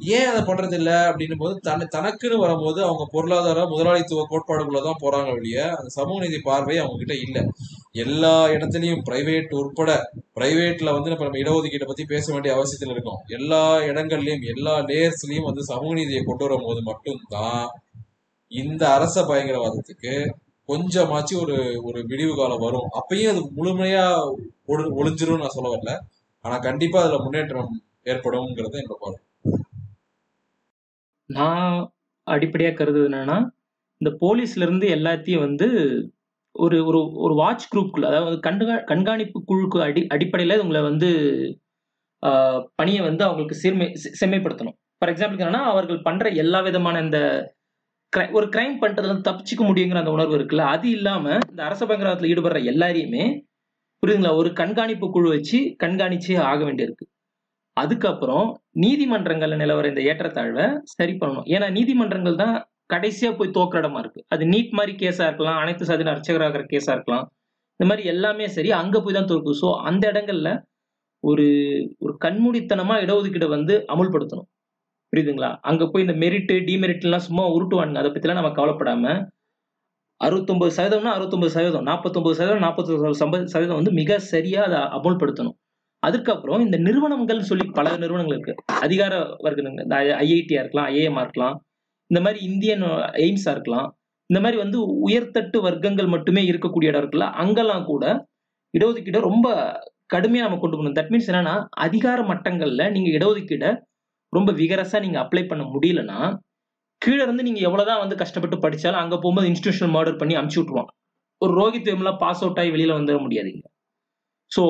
ஏன் அதை பண்றது அப்படின்னும் போது தன தனக்குன்னு வரும்போது அவங்க பொருளாதார முதலாளித்துவ கோட்பாடுக்குள்ள தான் போறாங்க வெளிய. அந்த சமூக நீதி பார்வை அவங்க கிட்ட எல்லா இடத்துலையும் பிரைவேட் உட்பட பிரைவேட்ல வந்து நம்ம நம்ம இடஒதுக்கீட்டை பத்தி பேச வேண்டிய அவசியத்தில் இருக்கோம். எல்லா இடங்கள்லயும் எல்லா லேயர்ஸ்லயும் வந்து சமூக நீதியை கொண்டு வரும்போது மட்டும்தான் இந்த அரச பயங்கரவாதத்துக்கு கொஞ்சமாச்சும் ஒரு ஒரு விடிவு காலம் வரும். அப்பயும் அது முழுமையா ஒளி ஒளிஞ்சிரும் நான் சொல்ல வரல. ஆனா கண்டிப்பா அதுல முன்னேற்றம் ஏற்படும்ங்கிறது என்னோட பார்வை. நான் அடிப்படையா கருது என்னன்னா இந்த போலீஸ்ல இருந்து எல்லாத்தையும் வந்து ஒரு ஒரு ஒரு வாட்ச் குரூப்குள்ள அதாவது கண்கா கண்காணிப்பு குழுக்கு அடி அடிப்படையில் உங்களை வந்து பணியை வந்து அவங்களுக்கு சீர்மை செம்மைப்படுத்தணும். ஃபார் எக்ஸாம்பிள் என்னன்னா அவர்கள் பண்ற எல்லா விதமான இந்த ஒரு கிரைம் பண்றதுல இருந்து தப்பிச்சுக்க முடியுங்கிற அந்த உணர்வு இருக்குல்ல அது இல்லாம இந்த அரச பயங்கரவாதத்தில் ஈடுபடுற எல்லாரையுமே புரியுதுங்களா ஒரு கண்காணிப்பு குழு வச்சு கண்காணிச்சே ஆக வேண்டியிருக்கு. அதுக்கப்புறம் நீதிமன்றங்கள்ல நிலவர இந்த ஏற்றத்தாழ்வை சரி பண்ணணும். ஏன்னா நீதிமன்றங்கள் தான் கடைசியா போய் தோக்கிற இடமா இருக்கு. அது நீட் மாதிரி கேஸா இருக்கலாம் அனைத்து சாதின அர்ச்சகராகிற கேஸா இருக்கலாம். இந்த மாதிரி எல்லாமே சரி அங்க போய் தான் தோற்கும் ஸோ அந்த இடங்கள்ல ஒரு ஒரு கண்மூடித்தனமா இடஒதுக்கீடை வந்து அமுல்படுத்தணும். புரியுதுங்களா? அங்க போய் இந்த மெரிட்டு டிமெரிட் எல்லாம் சும்மா உருட்டுவானுங்க. அதை பத்திலாம் நம்ம கவலைப்படாம அறுபத்தொன்பது சதவீதம்னா அறுபத்தொன்பது சதவீதம். நாற்பத்தொன்பது சதவீதம் நாற்பத்தொன்பது சதவீதம் வந்து மிக சரியா அதை அமுல்படுத்தணும். அதுக்கப்புறம் இந்த நிறுவனங்கள் சொல்லி பல நிறுவனங்கள் இருக்கு. அதிகார வர்க்கங்கள் இந்த ஐஐடியா இருக்கலாம் ஐஏஎம்ஆ இருக்கலாம். இந்த மாதிரி இந்தியன் எய்ம்ஸா இருக்கலாம். இந்த மாதிரி வந்து உயர்தட்டு வர்க்கங்கள் மட்டுமே இருக்கக்கூடிய இடம் இருக்குல்ல அங்கெல்லாம் கூட இடஒதுக்கீடை ரொம்ப கடுமையா நம்ம கொண்டு போகணும். தட் மீன்ஸ் என்னன்னா அதிகார மட்டங்கள்ல நீங்க இடஒதுக்கீடை ரொம்ப விகரஸா நீங்க அப்ளை பண்ண முடியலன்னா கீழே இருந்து நீங்க எவ்வளவுதான் வந்து கஷ்டப்பட்டு படிச்சாலும் அங்க போகும்போது இன்ஸ்டியூஷன் மர்டர் பண்ணி அமுச்சு விட்டுருவாங்க. ஒரு ரோஹித் வேம்லாம் பாஸ் அவுட் ஆகி வெளியில வந்துட முடியாதுங்க ஸோ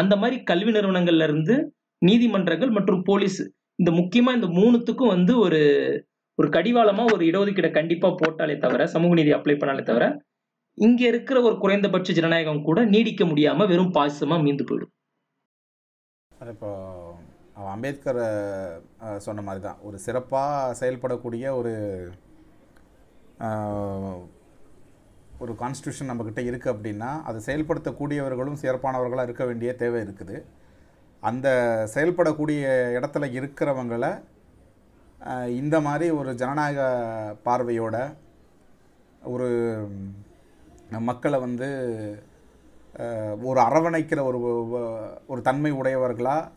அந்த மாதிரி கல்வி நிறுவனங்கள்ல இருந்து நீதிமன்றங்கள் மற்றும் போலீஸ் இந்த முக்கியமா இந்த மூணுத்துக்கும் வந்து ஒரு ஒரு கடிவாளமா ஒரு இடஒதுக்கீடை கண்டிப்பா போட்டாலே தவிர சமூக நீதி அப்ளை பண்ணாலே தவிர இங்க இருக்கிற ஒரு குறைந்தபட்ச ஜனநாயகம் கூட நீடிக்க முடியாம வெறும் பாசமா மீந்து போயிடும். அது இப்போ அம்பேத்கர் சொன்ன மாதிரி தான் ஒரு சிறப்பாக செயல்படக்கூடிய ஒரு ஒரு கான்ஸ்டியூஷன் நம்மக்கிட்ட இருக்குது அப்படின்னா அதை செயல்படுத்தக்கூடியவர்களும் சிறப்பானவர்களாக இருக்க வேண்டிய தேவை இருக்குது. அந்த செயல்படக்கூடிய இடத்துல இருக்கிறவங்களை இந்த மாதிரி ஒரு ஜனநாயக பார்வையோட ஒரு மக்களை வந்து ஒரு அரவணைக்கிற ஒரு ஒரு தன்மை உடையவர்களாக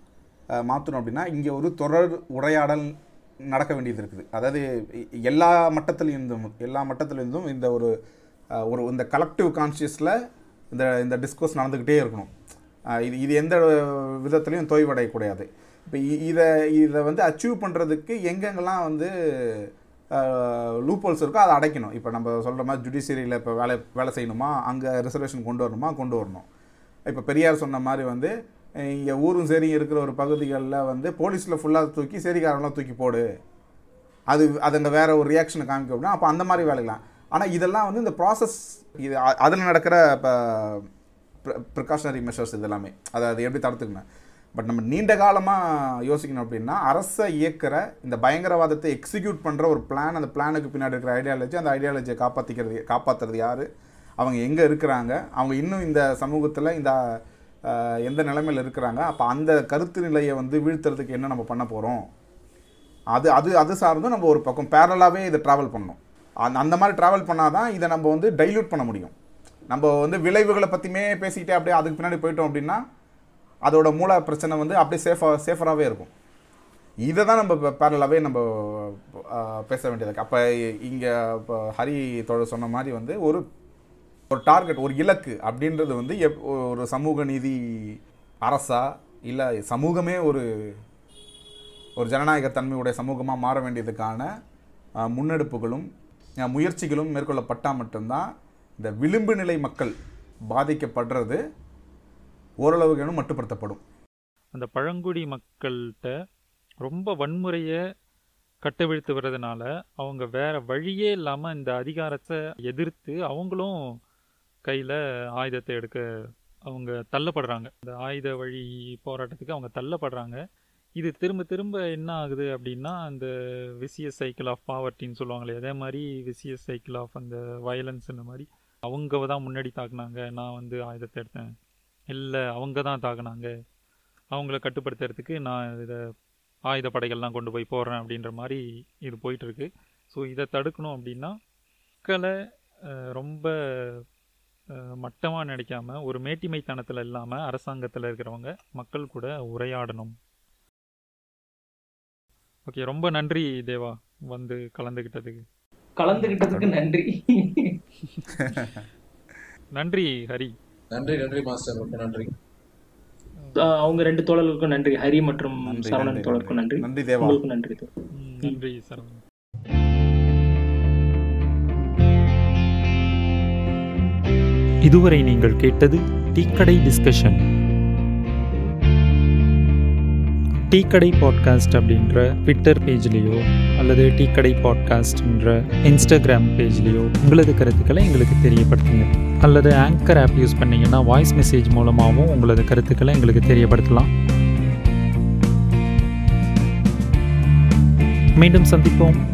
மாற்றணும் அப்படின்னா இங்கே ஒரு தொடர் உரையாடல் நடக்க வேண்டியது இருக்குது. அதாவது எல்லா மட்டத்திலிருந்தும் எல்லா மட்டத்திலிருந்தும் இந்த ஒரு ஒரு இந்த கலெக்டிவ் கான்ஷியஸில் இந்த இந்த டிஸ்கோஸ் நடந்துக்கிட்டே இருக்கணும். இது இது எந்த விதத்துலையும் தொய்வடையக்கூடாது. இப்போ இதை இதை வந்து அச்சீவ் பண்ணுறதுக்கு எங்கெங்கெல்லாம் வந்து லூப்போல்ஸ் இருக்கோ அதை அடைக்கணும். இப்போ நம்ம சொல்கிற மாதிரி ஜுடிஷியரியில் இப்போ வேலை வேலை செய்யணுமா? அங்கே ரிசர்வேஷன் கொண்டு வரணுமா? கொண்டு வரணும். இப்போ பெரியார் சொன்ன மாதிரி வந்து இங்கே ஊரும் சரி இருக்கிற ஒரு பகுதிகளில் வந்து போலீஸில் ஃபுல்லாக தூக்கி சரிக்காரெல்லாம் தூக்கி போடு. அது அது அங்கே வேற ஒரு ரியாக்ஷனை காமிக்க அப்படின்னா அப்போ அந்த மாதிரி வேலைகளாம் ஆனால் இதெல்லாம் வந்து இந்த ப்ராசஸ் இது அதில் நடக்கிற இப்போ ப்ரிகாஷனரி மெஷர்ஸ் இதெல்லாமே. அதை அது எப்படி தடுத்துக்கணும்? பட் நம்ம நீண்ட காலமாக யோசிக்கணும் அப்படின்னா அரசை இயக்கிற இந்த பயங்கரவாதத்தை எக்ஸிக்யூட் பண்ணுற ஒரு பிளான் அந்த பிளானுக்கு பின்னாடி இருக்கிற ஐடியாலஜி அந்த ஐடியாலஜியை காப்பாற்றிக்கிறது காப்பாற்றுறது யார்? அவங்க எங்கே இருக்கிறாங்க? அவங்க இன்னும் இந்த சமூகத்தில் இந்த எந்த நிலைமையில் இருக்கிறாங்க? அப்போ அந்த கருத்து நிலையை வந்து வீழ்த்துறதுக்கு என்ன நம்ம பண்ண போகிறோம் அது அது அது சார்ந்தும் நம்ம ஒரு பக்கம் பேரலாகவே இதை ட்ராவல் பண்ணணும். அந்த அந்த மாதிரி ட்ராவல் பண்ணால் தான் இதை நம்ம வந்து டைல்யூட் பண்ண முடியும். நம்ம வந்து விளைவுகளை பற்றியுமே பேசிக்கிட்டே அப்படியே அதுக்கு பின்னாடி போயிட்டோம் அப்படின்னா அதோட மூல பிரச்சனை வந்து அப்படியே சேஃபாக சேஃபராகவே இருக்கும். இதை தான் நம்ம பேரலாகவே நம்ம பேச வேண்டியது அப்போ இங்கே இப்போ ஹரி தோழர் சொன்ன மாதிரி வந்து ஒரு ஒரு டார்கெட் ஒரு இலக்கு அப்படின்றது வந்து எப் ஒரு சமூக நீதி அரசா இல்லை சமூகமே ஒரு ஒரு ஜனநாயக தன்மையுடைய சமூகமாக மாற வேண்டியதுக்கான முன்னெடுப்புகளும் முயற்சிகளும் மேற்கொள்ளப்பட்டால் மட்டும்தான் இந்த விளிம்பு நிலை மக்கள் பாதிக்கப்படுறது ஓரளவுக்கு மட்டுப்படுத்தப்படும். அந்த பழங்குடி மக்கள்கிட்ட ரொம்ப வன்முறையை கட்டவிழ்த்து வர்றதுனால அவங்க வேற வழியே இல்லாமல் இந்த அதிகாரத்தை எதிர்த்து அவங்களும் கையில் ஆயுதத்தை எடுக்க அவங்க தள்ளப்படுறாங்க. இந்த ஆயுத வழி போராட்டத்துக்கு அவங்க தள்ளப்படுறாங்க. இது திரும்ப திரும்ப என்ன ஆகுது அப்படின்னா அந்த விசியஸ் சைக்கிள் ஆஃப் பாவர்ட்டின்னு சொல்லுவாங்களே அதே மாதிரி விசியஸ் சைக்கிள் ஆஃப் அந்த வயலன்ஸ் இந்த மாதிரி அவங்க தான் முன்னாடி தாக்குனாங்க. நான் வந்து ஆயுதத்தை எடுத்தேன். இல்லை அவங்க தான் தாக்குனாங்க. அவங்கள கட்டுப்படுத்துறதுக்கு நான் இதை ஆயுத படைகள்லாம் கொண்டு போய் போடுறேன் அப்படின்ற மாதிரி இது போயிட்டுருக்கு ஸோ இதை தடுக்கணும் அப்படின்னா மக்களை ரொம்ப மட்டமாக நினைக்காம ஒரு மேட்டிமைத்தனத்தில் இல்லாமல் அரசாங்கத்தில் இருக்கிறவங்க மக்கள் கூட உரையாடணும். ஓகே ரொம்ப நன்றி தேவா வந்து கலந்துக்கிட்டதுக்கு கலந்துகிட்டதுக்கு நன்றி. நன்றி ஹரி. நன்றி நன்றி மாஸ்டர். ரொம்ப நன்றி. அவங்க ரெண்டு தோழர்களுக்கும் நன்றி. ஹரி மற்றும் நன்றி, சரவணன் நன்றி, தோழருக்கும் நன்றி. நன்றி. தேவா. உங்களுக்கும் நன்றி நன்றி சரவணன். இதுவரை நீங்கள் கேட்டது டீக்கடை டிஸ்கஷன் டீக்கடை பாட்காஸ்ட் அப்படின்ற ட்விட்டர் பேஜ்லேயோ அல்லது டீக்கடை பாட்காஸ்ட்ன்ற இன்ஸ்டாகிராம் பேஜ்லேயோ உங்களது கருத்துக்களை எங்களுக்கு தெரியப்படுத்துங்க. அல்லது ஆங்கர் ஆப் யூஸ் பண்ணிங்கன்னா வாய்ஸ் மெசேஜ் மூலமாகவும் உங்களது கருத்துக்களை எங்களுக்கு தெரியப்படுத்தலாம். மீண்டும் சந்திப்போம்.